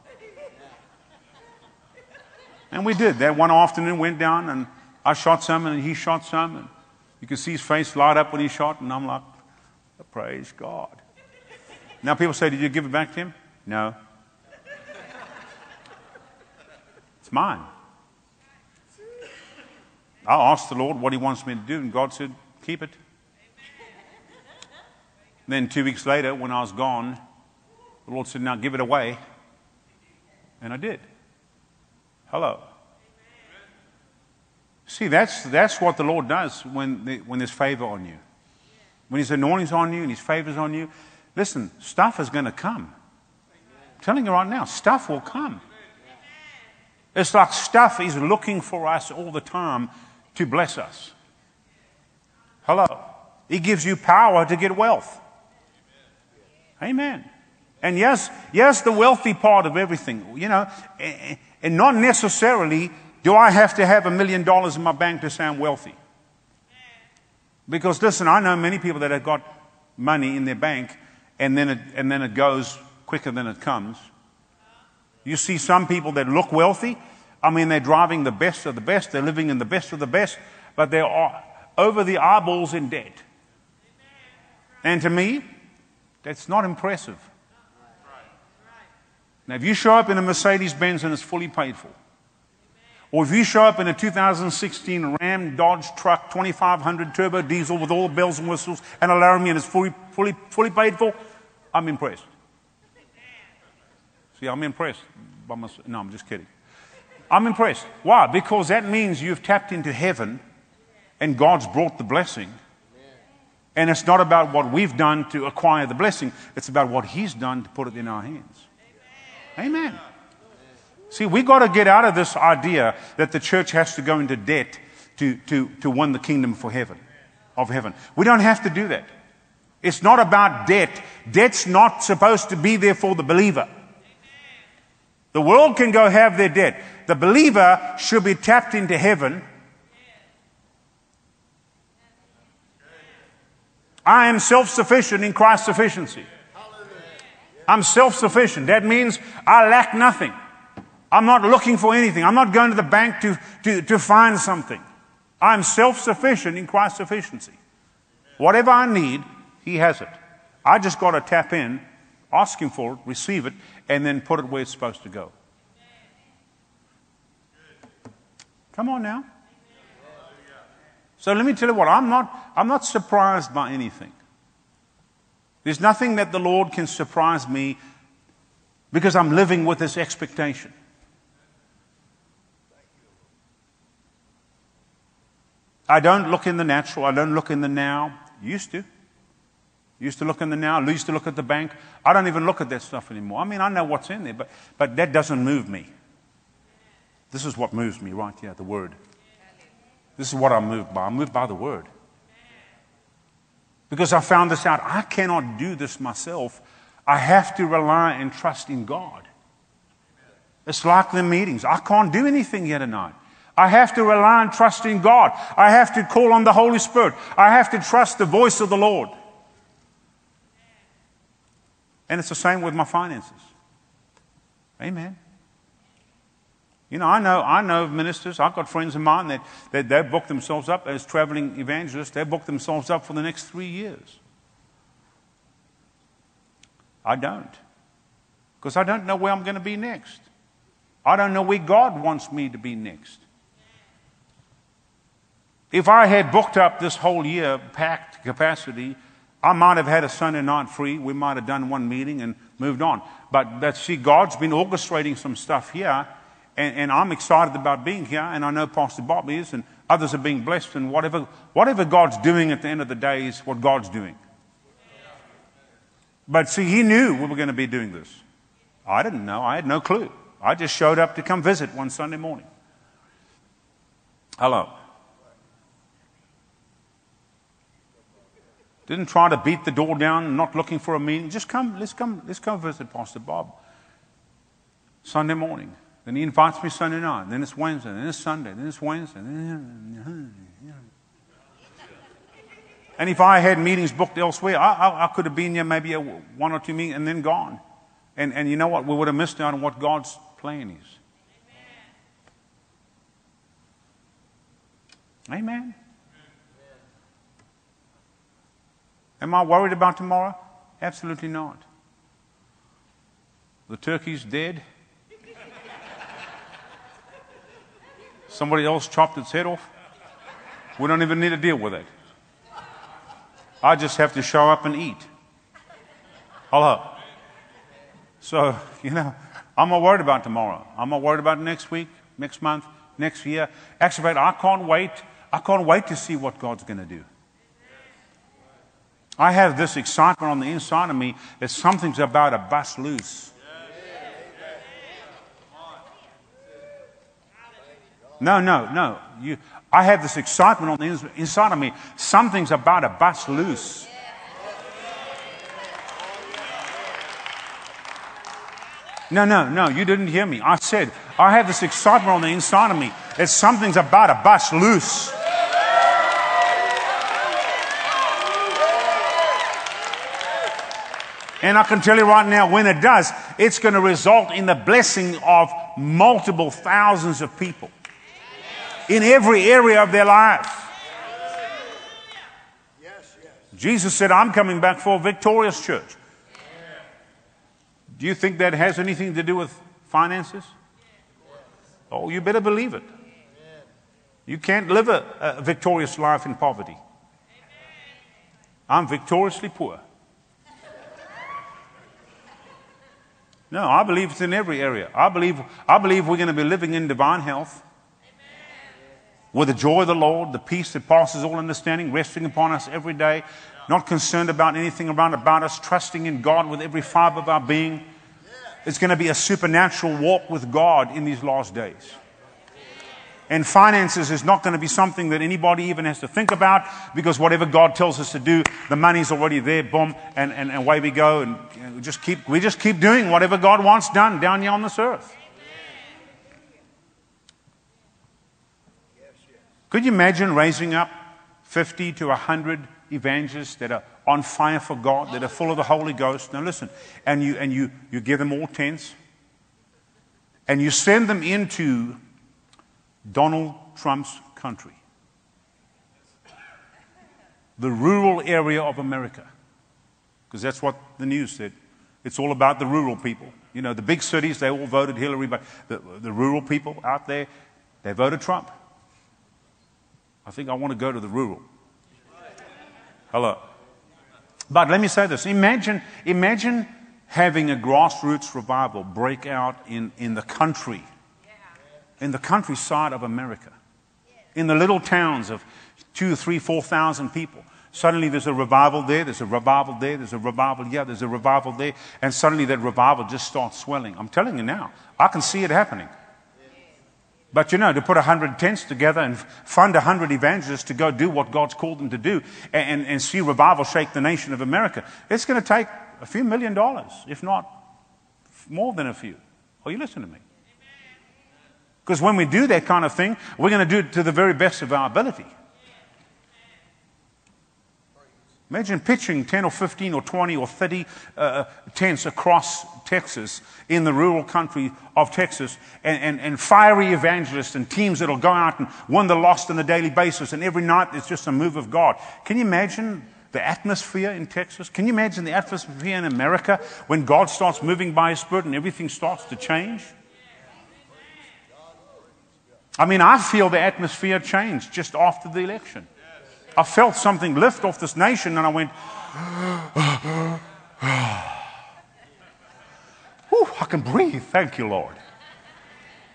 And we did. That one afternoon went down and I shot some and he shot some and you could see his face light up when he shot and I'm like, Praise God. Now people say, Did you give it back to him? No. It's mine. I asked the Lord what he wants me to do, and God said, Keep it. Then two weeks later, when I was gone, the Lord said, Now give it away. And I did. Hello. See, that's, that's what the Lord does when, the, when there's favor on you when His anointing's on you and His favor's on you, listen, stuff is going to come. I'm telling you right now, stuff will come. It's like stuff is looking for us all the time to bless us. Hello. He gives you power to get wealth. Amen. And yes, yes, the wealthy part of everything, you know, and not necessarily do I have to have a million dollars in my bank to say I'm wealthy. Because listen, I know many people that have got money in their bank and then it, and then it goes quicker than it comes. You see some people that look wealthy. I mean, they're driving the best of the best. They're living in the best of the best, but they're over the eyeballs in debt. And to me, that's not impressive. Now, if you show up in a Mercedes Benz and it's fully paid for, or if you show up in a 2016 Ram Dodge truck, 2500 turbo diesel with all the bells and whistles and a alarm and it's fully, fully, fully paid for, I'm impressed. See, I'm impressed. By my, no, I'm just kidding. I'm impressed. Why? Because that means you've tapped into heaven and God's brought the blessing. And it's not about what we've done to acquire the blessing, it's about what He's done to put it in our hands. Amen. See, we got to get out of this idea that the church has to go into debt to, to, to win the kingdom for heaven, of heaven. We don't have to do that. It's not about debt. Debt's not supposed to be there for the believer. The world can go have their debt. The believer should be tapped into heaven. I am self sufficient in Christ's sufficiency. I'm self sufficient. That means I lack nothing. I'm not looking for anything. I'm not going to the bank to, to, to find something. I'm self sufficient in Christ's sufficiency. Whatever I need, He has it. I just got to tap in, ask Him for it, receive it, and then put it where it's supposed to go. Come on now. So let me tell you what, I'm not, I'm not surprised by anything. There's nothing that the Lord can surprise me because I'm living with this expectation. I don't look in the natural. I don't look in the now. Used to. Used to look in the now. Used to look at the bank. I don't even look at that stuff anymore. I mean, I know what's in there, but, but that doesn't move me. This is what moves me right here, the Word. This is what I'm moved by. I'm moved by the Word. Because I found this out. I cannot do this myself. I have to rely and trust in God. It's like the meetings. I can't do anything here tonight. I have to rely and trust in God. I have to call on the Holy Spirit. I have to trust the voice of the Lord. And it's the same with my finances. Amen. You know, I know, I know ministers. I've got friends of mine that, that they've booked themselves up as traveling evangelists. They've booked themselves up for the next three years. I don't. Because I don't know where I'm going to be next. I don't know where God wants me to be next. If I had booked up this whole year, packed capacity, I might have had a Sunday night free. We might have done one meeting and moved on. But that, see, God's been orchestrating some stuff here, and, and, I'm excited about being here, and I know Pastor Bob is, and others are being blessed, and whatever, whatever God's doing at the end of the day is what God's doing. But see, he knew we were going to be doing this. I didn't know. I had no clue. I just showed up to come visit one Sunday morning. Hello. Didn't try to beat the door down, not looking for a meeting. Just come, let's come, let's come visit Pastor Bob. Sunday morning. Then he invites me Sunday night. Then it's Wednesday. Then it's Sunday. Then it's Wednesday. And if I had meetings booked elsewhere, I, I, I could have been here maybe a, one or two meetings and then gone. And, and you know what? We would have missed out on what God's plan is. Amen. Amen. Am I worried about tomorrow? Absolutely not. The turkey's dead. Somebody else chopped its head off. We don't even need to deal with it. I just have to show up and eat. Hello. So, you know, I'm not worried about tomorrow. I'm not worried about next week, next month, next year. Actually, I can't wait. I can't wait to see what God's going to do. I have this excitement on the inside of me that something's about to bust loose. No, no, no. You, I have this excitement on the inside of me. Something's about to bust loose. No, no, no, you didn't hear me. I said, I have this excitement on the inside of me that something's about to bust loose. And I can tell you right now, when it does, it's going to result in the blessing of multiple thousands of people in every area of their life. Jesus said, I'm coming back for a victorious church. Do you think that has anything to do with finances? Oh, you better believe it. You can't live a, a victorious life in poverty. I'm victoriously poor. No, I believe it's in every area. I believe, I believe we're going to be living in divine health with the joy of the Lord, the peace that passes all understanding, resting upon us every day, not concerned about anything around about us, trusting in God with every fiber of our being. It's going to be a supernatural walk with God in these last days. And finances is not going to be something that anybody even has to think about because whatever God tells us to do, the money's already there, boom, and, and, and away we go. And we, just keep, we just keep doing whatever God wants done down here on this earth. Could you imagine raising up 50 to 100 evangelists that are on fire for God, that are full of the Holy Ghost? Now listen, and you, and you, you give them all tents, and you send them into Donald Trump's country. The rural area of America. Because that's what the news said. It's all about the rural people. You know, the big cities, they all voted Hillary, but the, the rural people out there, they voted Trump. I think I want to go to the rural. Hello. But let me say this imagine, imagine having a grassroots revival break out in, in the country, in the countryside of America, in the little towns of two, three, four thousand people. Suddenly there's a revival there, there's a revival there, there's a revival here, there's a revival there, and suddenly that revival just starts swelling. I'm telling you now, I can see it happening. But you know, to put a hundred tents together and fund a hundred evangelists to go do what God's called them to do and, and, and see revival shake the nation of America, it's going to take a few million dollars, if not more than a few. Are you listening to me? Because when we do that kind of thing, we're going to do it to the very best of our ability. Imagine pitching 10 or 15 or 20 or 30 uh, tents across Texas in the rural country of Texas and, and, and fiery evangelists and teams that'll go out and win the lost on a daily basis. And every night it's just a move of God. Can you imagine the atmosphere in Texas? Can you imagine the atmosphere in America when God starts moving by His Spirit and everything starts to change? I mean, I feel the atmosphere change just after the election. I felt something lift off this nation and I went, Whew, I can breathe. Thank you, Lord.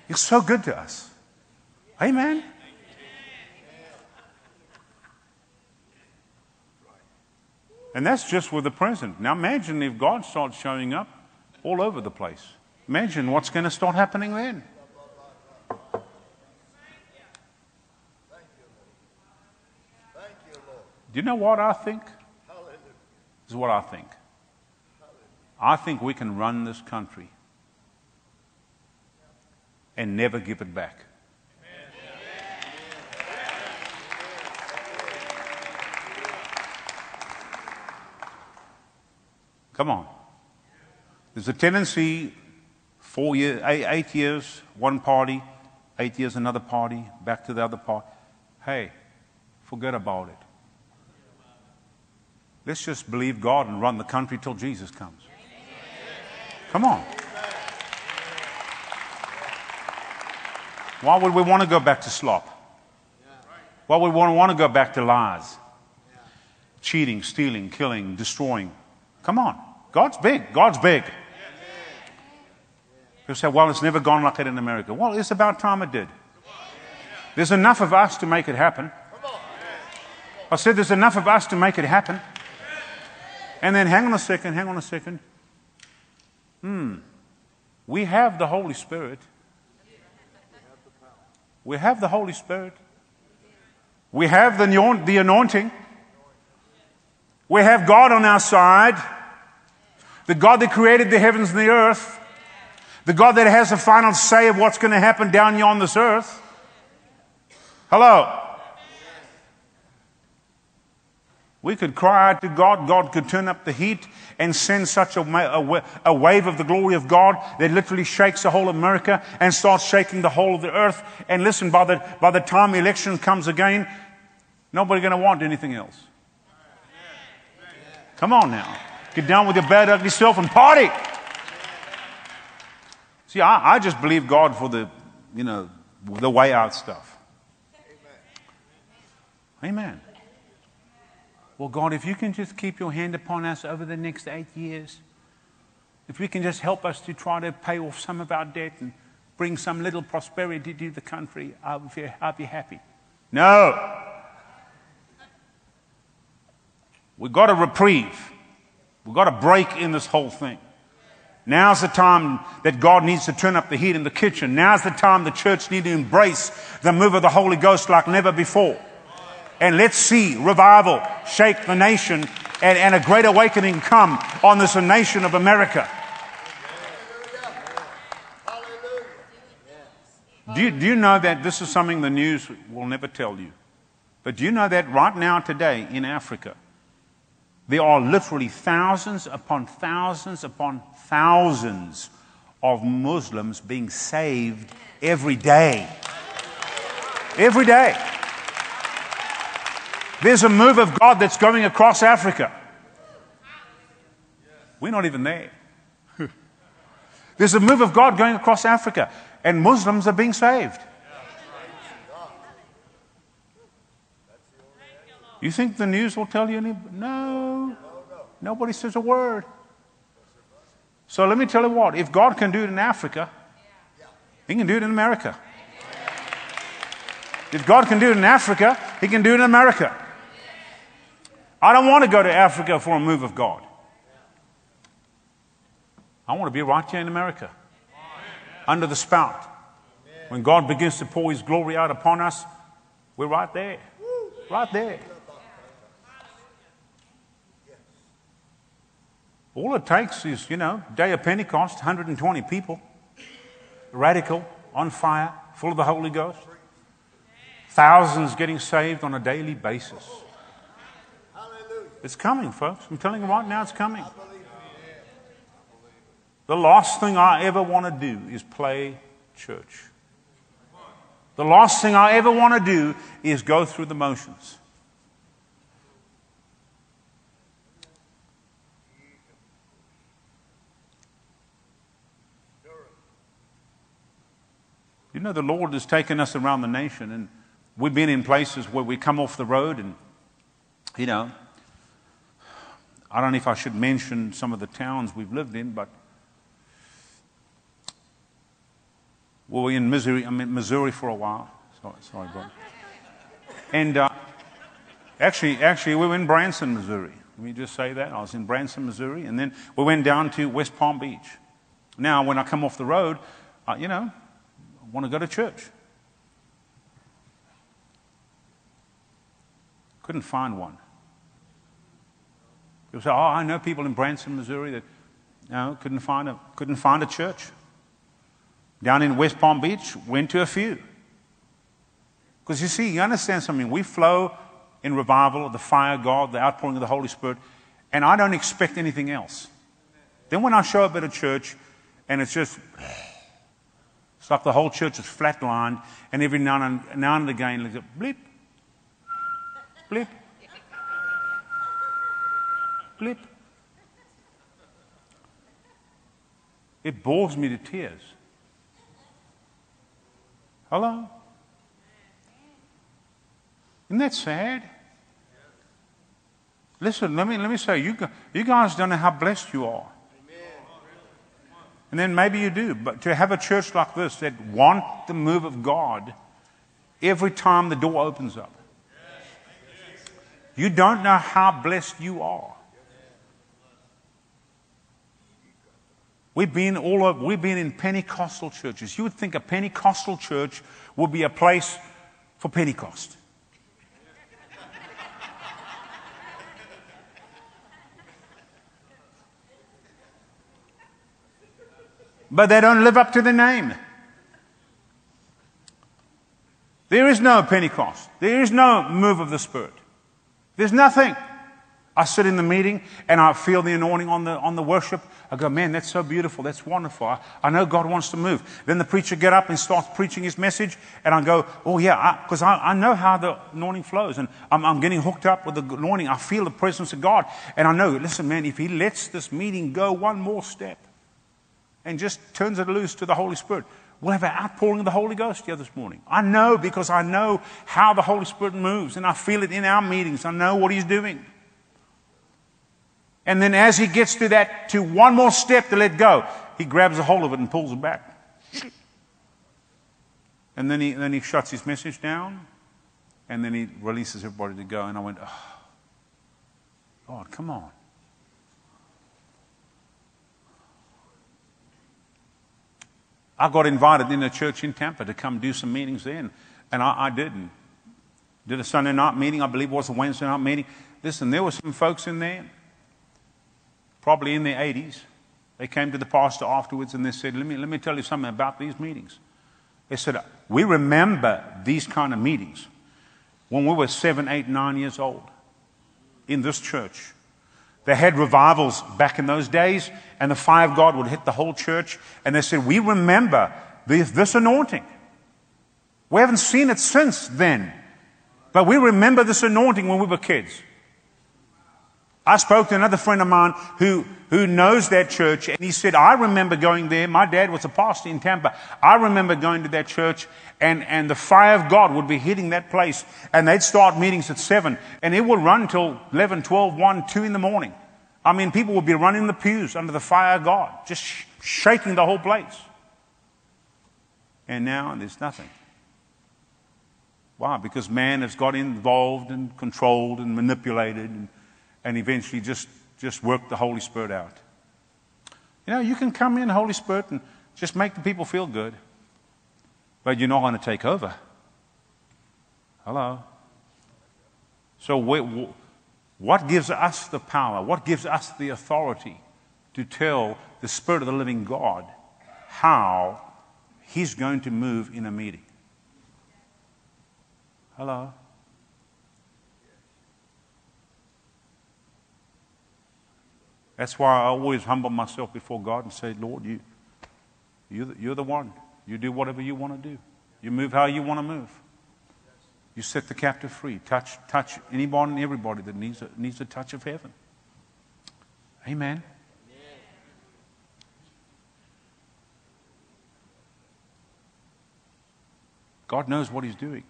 You're so good to us. Amen. And that's just with the present. Now imagine if God starts showing up all over the place. Imagine what's going to start happening then. Do you know what I think? This is what I think. I think we can run this country and never give it back. Come on. There's a tendency, four years, eight, eight years, one party, eight years, another party, back to the other party. Hey, forget about it. Let's just believe God and run the country till Jesus comes. Come on. Why would we want to go back to slop? Why would we want to go back to lies? Cheating, stealing, killing, destroying. Come on. God's big. God's big. People say, well, it's never gone like that in America. Well, it's about time it did. There's enough of us to make it happen. I said there's enough of us to make it happen. And then hang on a second, hang on a second. Hmm. We have the Holy Spirit. We have the Holy Spirit. We have the, the anointing. We have God on our side. The God that created the heavens and the earth. The God that has the final say of what's going to happen down here on this earth. Hello. We could cry out to God. God could turn up the heat and send such a, a, a, wave of the glory of God that literally shakes the whole America and starts shaking the whole of the earth. And listen, by the, by the time election comes again, nobody's going to want anything else. Come on now. Get down with your bad, ugly self and party. See, I, I just believe God for the, you know, the way out stuff. Amen. Well, God, if you can just keep your hand upon us over the next eight years, if we can just help us to try to pay off some of our debt and bring some little prosperity to the country, I'll be, I'll be happy. No. We've got a reprieve. We've got a break in this whole thing. Now's the time that God needs to turn up the heat in the kitchen. Now's the time the church needs to embrace the move of the Holy Ghost like never before. And let's see revival shake the nation and, and a great awakening come on this nation of America. Do you, do you know that this is something the news will never tell you? But do you know that right now, today, in Africa, there are literally thousands upon thousands upon thousands of Muslims being saved every day? Every day. There's a move of God that's going across Africa. We're not even there. There's a move of God going across Africa, and Muslims are being saved. You think the news will tell you any? No. Nobody says a word. So let me tell you what if God can do it in Africa, He can do it in America. If God can do it in Africa, He can do it in America. I don't want to go to Africa for a move of God. I want to be right here in America, under the spout. When God begins to pour His glory out upon us, we're right there. Right there. All it takes is, you know, day of Pentecost, 120 people, radical, on fire, full of the Holy Ghost, thousands getting saved on a daily basis. It's coming, folks. I'm telling you right now, it's coming. The last thing I ever want to do is play church. The last thing I ever want to do is go through the motions. You know, the Lord has taken us around the nation, and we've been in places where we come off the road, and, you know, I don't know if I should mention some of the towns we've lived in, but we were in Missouri, I mean, Missouri for a while. Sorry, sorry, bro. And uh, actually, actually, we were in Branson, Missouri. Let me just say that. I was in Branson, Missouri, and then we went down to West Palm Beach. Now, when I come off the road, uh, you know, I want to go to church. Couldn't find one. Say, "Oh, I know people in Branson, Missouri that you know, couldn't find a couldn't find a church." Down in West Palm Beach, went to a few. Because you see, you understand something. We flow in revival, the fire of God, the outpouring of the Holy Spirit, and I don't expect anything else. Then when I show up at a church and it's just it's like the whole church is flatlined, and every now and, now and again, like blip, blip, It bores me to tears. Hello? Isn't that sad? Listen, let me, let me say, you, you guys don't know how blessed you are. And then maybe you do, but to have a church like this that want the move of God every time the door opens up. You don't know how blessed you are. We've been all over, we've been in Pentecostal churches. You would think a Pentecostal church would be a place for Pentecost. but they don't live up to the name. There is no Pentecost. There is no move of the Spirit. There's nothing. I sit in the meeting and I feel the anointing on the, on the worship. I go, man, that's so beautiful. That's wonderful. I, I know God wants to move. Then the preacher get up and starts preaching his message. And I go, oh yeah, because I, I, I, know how the anointing flows. And I'm, I'm getting hooked up with the anointing. I feel the presence of God. And I know, listen, man, if he lets this meeting go one more step, and just turns it loose to the Holy Spirit. We'll have an outpouring of the Holy Ghost here this morning. I know because I know how the Holy Spirit moves and I feel it in our meetings. I know what He's doing. And then as He gets to that, to one more step to let go, He grabs a hold of it and pulls it back. And then he, then he shuts his message down and then he releases everybody to go. And I went, oh, God, come on. I got invited in a church in Tampa to come do some meetings then, and I, I didn't. Did a Sunday night meeting, I believe it was a Wednesday night meeting. Listen, there were some folks in there, probably in their 80s. They came to the pastor afterwards and they said, let me, let me tell you something about these meetings. They said, We remember these kind of meetings when we were seven, eight, nine years old in this church. They had revivals back in those days, and the fire of God would hit the whole church. And they said, We remember this, this anointing. We haven't seen it since then, but we remember this anointing when we were kids. I spoke to another friend of mine who, who knows that church, and he said, I remember going there. My dad was a pastor in Tampa. I remember going to that church, and, and the fire of God would be hitting that place, and they'd start meetings at 7, and it would run till 11, 12, 1, 2 in the morning. I mean, people would be running the pews under the fire of God, just sh- shaking the whole place. And now there's nothing. Why? Because man has got involved and controlled and manipulated and, and eventually just, just worked the Holy Spirit out. You know, you can come in, Holy Spirit, and just make the people feel good, but you're not going to take over. Hello? So, what gives us the power? What gives us the authority to tell the Spirit of the living God how He's going to move in a meeting? Hello? That's why I always humble myself before God and say, Lord, you, you're the one. You do whatever you want to do. You move how you want to move. You set the captive free. Touch, touch anybody and everybody that needs a, needs a touch of heaven. Amen. God knows what He's doing.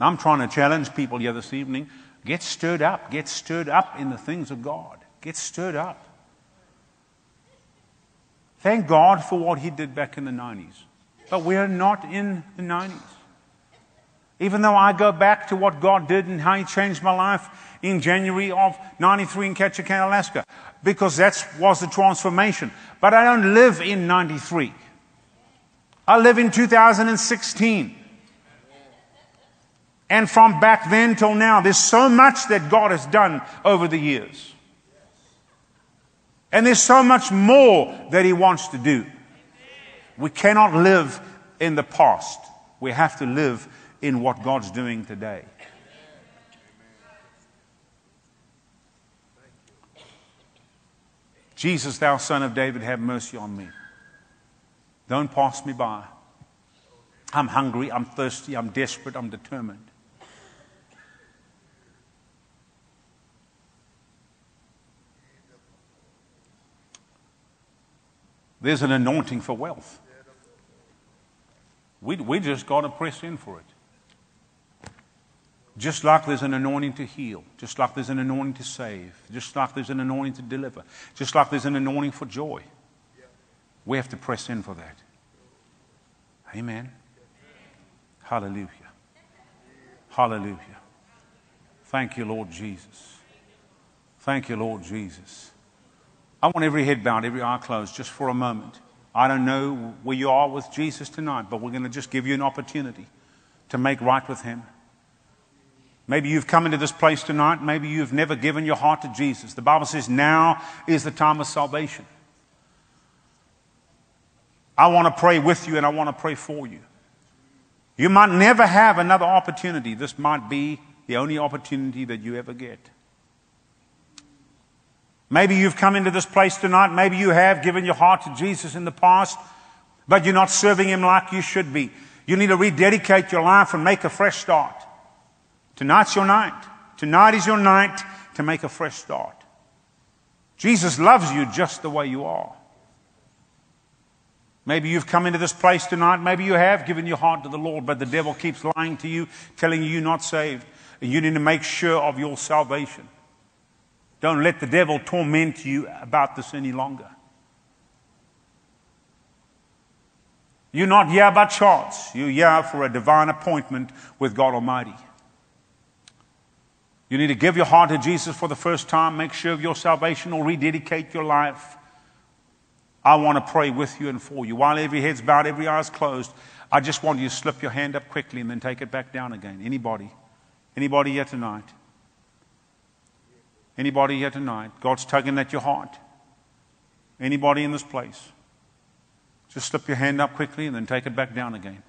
I'm trying to challenge people here this evening. Get stirred up. Get stirred up in the things of God. Get stirred up. Thank God for what He did back in the 90s. But we're not in the 90s. Even though I go back to what God did and how He changed my life in January of 93 in Ketchikan, Alaska, because that was the transformation. But I don't live in 93. I live in 2016. And from back then till now, there's so much that God has done over the years. And there's so much more that He wants to do. We cannot live in the past. We have to live in what God's doing today. Jesus, thou son of David, have mercy on me. Don't pass me by. I'm hungry, I'm thirsty, I'm desperate, I'm determined. There's an anointing for wealth. We, we just got to press in for it. Just like there's an anointing to heal, just like there's an anointing to save, just like there's an anointing to deliver, just like there's an anointing for joy. We have to press in for that. Amen. Hallelujah. Hallelujah. Thank you, Lord Jesus. Thank you, Lord Jesus. I want every head bowed, every eye closed, just for a moment. I don't know where you are with Jesus tonight, but we're going to just give you an opportunity to make right with Him. Maybe you've come into this place tonight. Maybe you've never given your heart to Jesus. The Bible says now is the time of salvation. I want to pray with you and I want to pray for you. You might never have another opportunity. This might be the only opportunity that you ever get. Maybe you've come into this place tonight. Maybe you have given your heart to Jesus in the past, but you're not serving Him like you should be. You need to rededicate your life and make a fresh start. Tonight's your night. Tonight is your night to make a fresh start. Jesus loves you just the way you are. Maybe you've come into this place tonight. Maybe you have given your heart to the Lord, but the devil keeps lying to you, telling you you're not saved. And you need to make sure of your salvation. Don't let the devil torment you about this any longer. You're not here by chance. You're here for a divine appointment with God Almighty. You need to give your heart to Jesus for the first time, make sure of your salvation, or rededicate your life. I want to pray with you and for you. While every head's bowed, every eye's closed, I just want you to slip your hand up quickly and then take it back down again. Anybody? Anybody here tonight? Anybody here tonight? God's tugging at your heart. Anybody in this place? Just slip your hand up quickly and then take it back down again.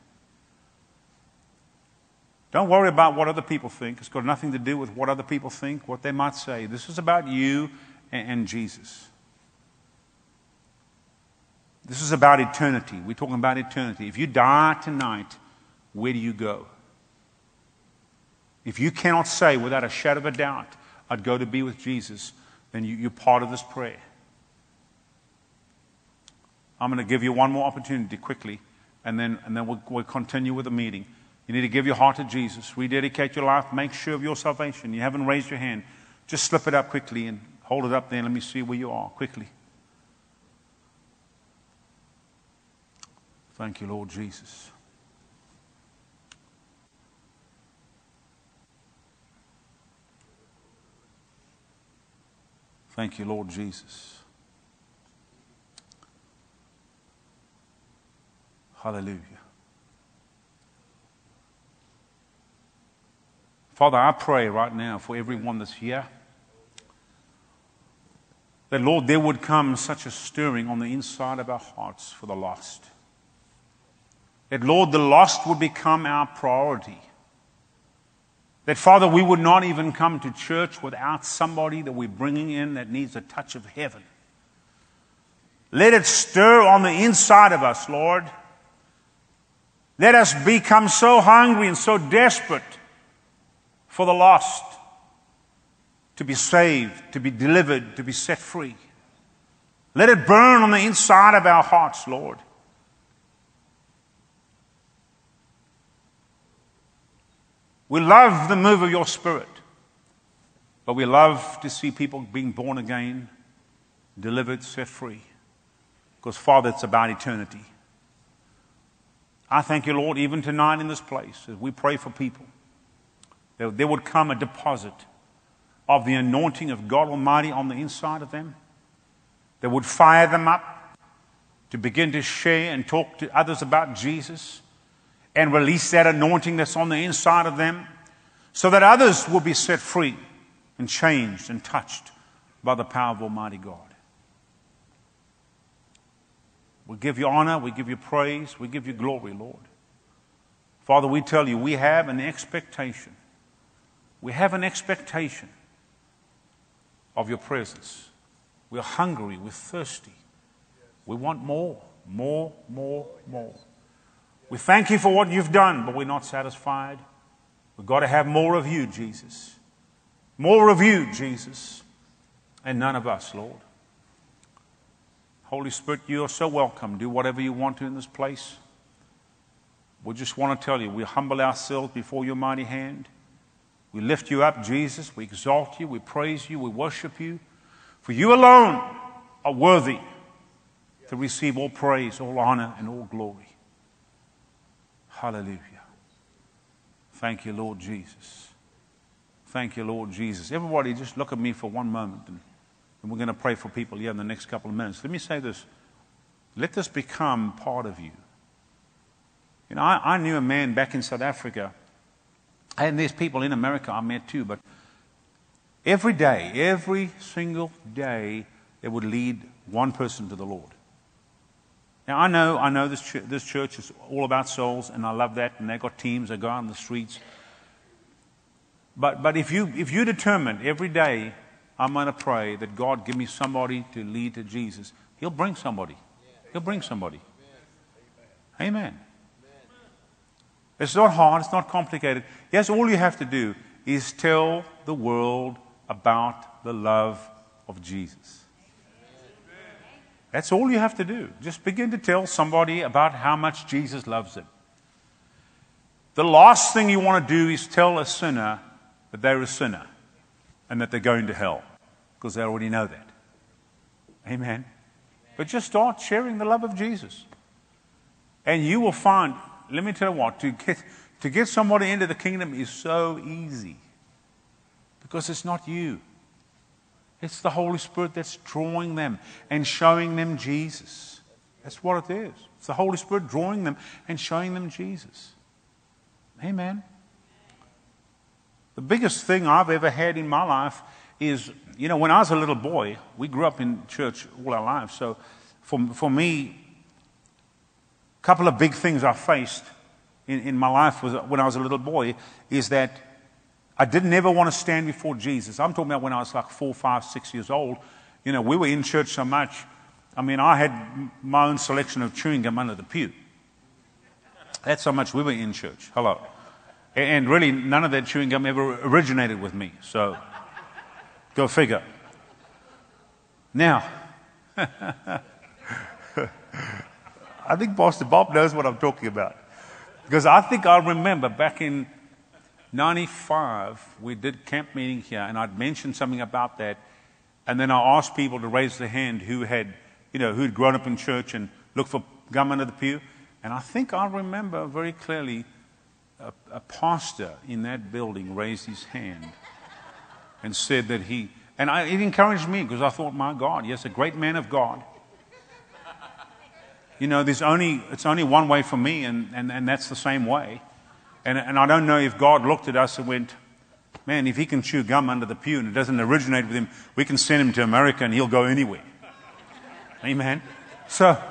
Don't worry about what other people think. It's got nothing to do with what other people think, what they might say. This is about you and, Jesus. This is about eternity. We're talking about eternity. If you die tonight, where do you go? If you cannot say without a shadow of a doubt, I'd go to be with Jesus, then you, you're part of this prayer. I'm going to give you one more opportunity quickly, and then, and then we'll, we'll continue with the meeting. You need to give your heart to Jesus, rededicate your life, make sure of your salvation. You haven't raised your hand, just slip it up quickly and Hold it up there. Let me see where you are quickly. Thank you, Lord Jesus. Thank you, Lord Jesus. Hallelujah. Father, I pray right now for everyone that's here that, Lord, there would come such a stirring on the inside of our hearts for the lost. That, Lord, the lost would become our priority. That, Father, we would not even come to church without somebody that we're bringing in that needs a touch of heaven. Let it stir on the inside of us, Lord. Let us become so hungry and so desperate for the lost to be saved, to be delivered, to be set free. Let it burn on the inside of our hearts, Lord. We love the move of your spirit, but we love to see people being born again, delivered, set free. Because, Father, it's about eternity. I thank you, Lord, even tonight in this place, as we pray for people, that there would come a deposit of the anointing of God Almighty on the inside of them that would fire them up to begin to share and talk to others about Jesus and release that anointing that's on the inside of them so that others will be set free and changed and touched by the power of Almighty God. We give you honor, we give you praise, we give you glory, Lord. Father, we tell you, we have an expectation. We have an expectation of your presence. We're hungry, we're thirsty. We want more, more, more, more. We thank you for what you've done, but we're not satisfied. We've got to have more of you, Jesus. More of you, Jesus, and none of us, Lord. Holy Spirit, you are so welcome. Do whatever you want to in this place. We just want to tell you, we humble ourselves before your mighty hand. We lift you up, Jesus. We exalt you. We praise you. We worship you. For you alone are worthy to receive all praise, all honor, and all glory. Hallelujah. Thank you, Lord Jesus. Thank you, Lord Jesus. Everybody, just look at me for one moment, and, and we're going to pray for people here in the next couple of minutes. Let me say this let this become part of you. You know, I, I knew a man back in South Africa, and there's people in America I met too, but every day, every single day, they would lead one person to the Lord. Now, I know, I know this, ch- this church is all about souls, and I love that, and they've got teams that go out on the streets. But, but if, you, if you determine every day, I'm going to pray that God give me somebody to lead to Jesus, He'll bring somebody. He'll bring somebody. Amen. It's not hard, it's not complicated. Yes, all you have to do is tell the world about the love of Jesus. That's all you have to do. Just begin to tell somebody about how much Jesus loves them. The last thing you want to do is tell a sinner that they're a sinner and that they're going to hell because they already know that. Amen. But just start sharing the love of Jesus. And you will find, let me tell you what, to get, to get somebody into the kingdom is so easy because it's not you. It's the Holy Spirit that's drawing them and showing them Jesus. That's what it is. It's the Holy Spirit drawing them and showing them Jesus. Amen. The biggest thing I've ever had in my life is, you know, when I was a little boy, we grew up in church all our lives. So for, for me, a couple of big things I faced in, in my life was, when I was a little boy is that I didn't ever want to stand before Jesus. I'm talking about when I was like four, five, six years old. You know, we were in church so much. I mean, I had my own selection of chewing gum under the pew. That's how much we were in church. Hello. And really, none of that chewing gum ever originated with me. So, go figure. Now, I think Pastor Bob knows what I'm talking about. Because I think I remember back in 95, we did camp meeting here, and I'd mentioned something about that. And then I asked people to raise their hand who had, you know, who'd grown up in church and looked for gum under the pew. And I think I remember very clearly a, a pastor in that building raised his hand and said that he, and I, it encouraged me because I thought, my God, yes, a great man of God. You know, there's only, it's only one way for me, and, and, and that's the same way. And, and I don't know if God looked at us and went, man, if he can chew gum under the pew and it doesn't originate with him, we can send him to America and he'll go anywhere. Amen. So,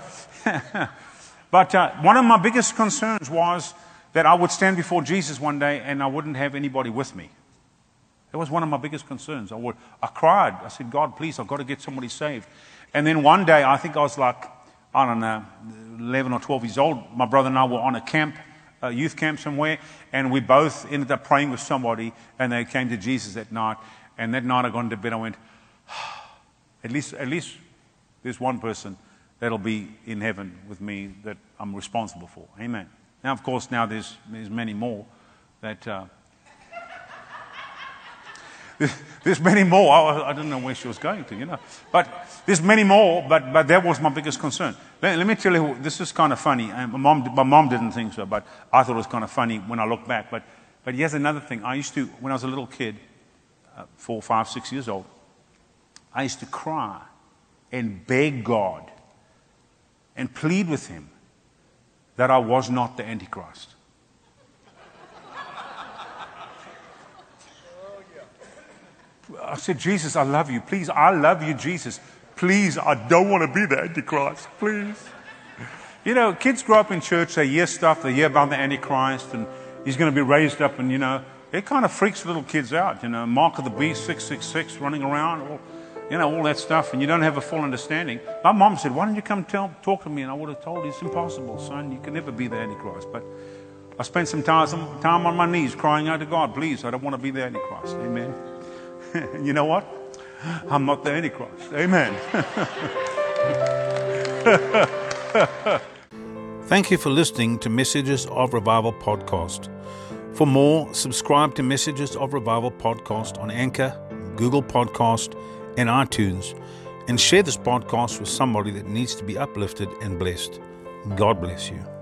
but uh, one of my biggest concerns was that I would stand before Jesus one day and I wouldn't have anybody with me. That was one of my biggest concerns. I, would, I cried. I said, God, please, I've got to get somebody saved. And then one day, I think I was like, I don't know, 11 or 12 years old. My brother and I were on a camp, a youth camp somewhere, and we both ended up praying with somebody, and they came to Jesus that night. And that night I got into bed, I went, at least, at least there's one person that'll be in heaven with me that I'm responsible for. Amen. Now, of course, now there's, there's many more that. Uh, there's many more. I, I didn't know where she was going to, you know. But there's many more, but, but that was my biggest concern. Let, let me tell you, this is kind of funny. My mom, my mom didn't think so, but I thought it was kind of funny when I look back. But, but here's another thing. I used to, when I was a little kid, uh, four, five, six years old, I used to cry and beg God and plead with Him that I was not the Antichrist. I said, Jesus, I love you. Please, I love you, Jesus. Please, I don't want to be the Antichrist. Please. You know, kids grow up in church, they hear stuff, they hear about the Antichrist, and he's going to be raised up, and, you know, it kind of freaks little kids out. You know, Mark of the Beast, 666, running around, all, you know, all that stuff, and you don't have a full understanding. My mom said, Why don't you come tell, talk to me? And I would have told you, It's impossible, son. You can never be the Antichrist. But I spent some time, some time on my knees crying out to God, Please, I don't want to be the Antichrist. Amen. you know what? I'm not the Antichrist. Amen. Thank you for listening to Messages of Revival podcast. For more, subscribe to Messages of Revival podcast on Anchor, Google Podcast, and iTunes, and share this podcast with somebody that needs to be uplifted and blessed. God bless you.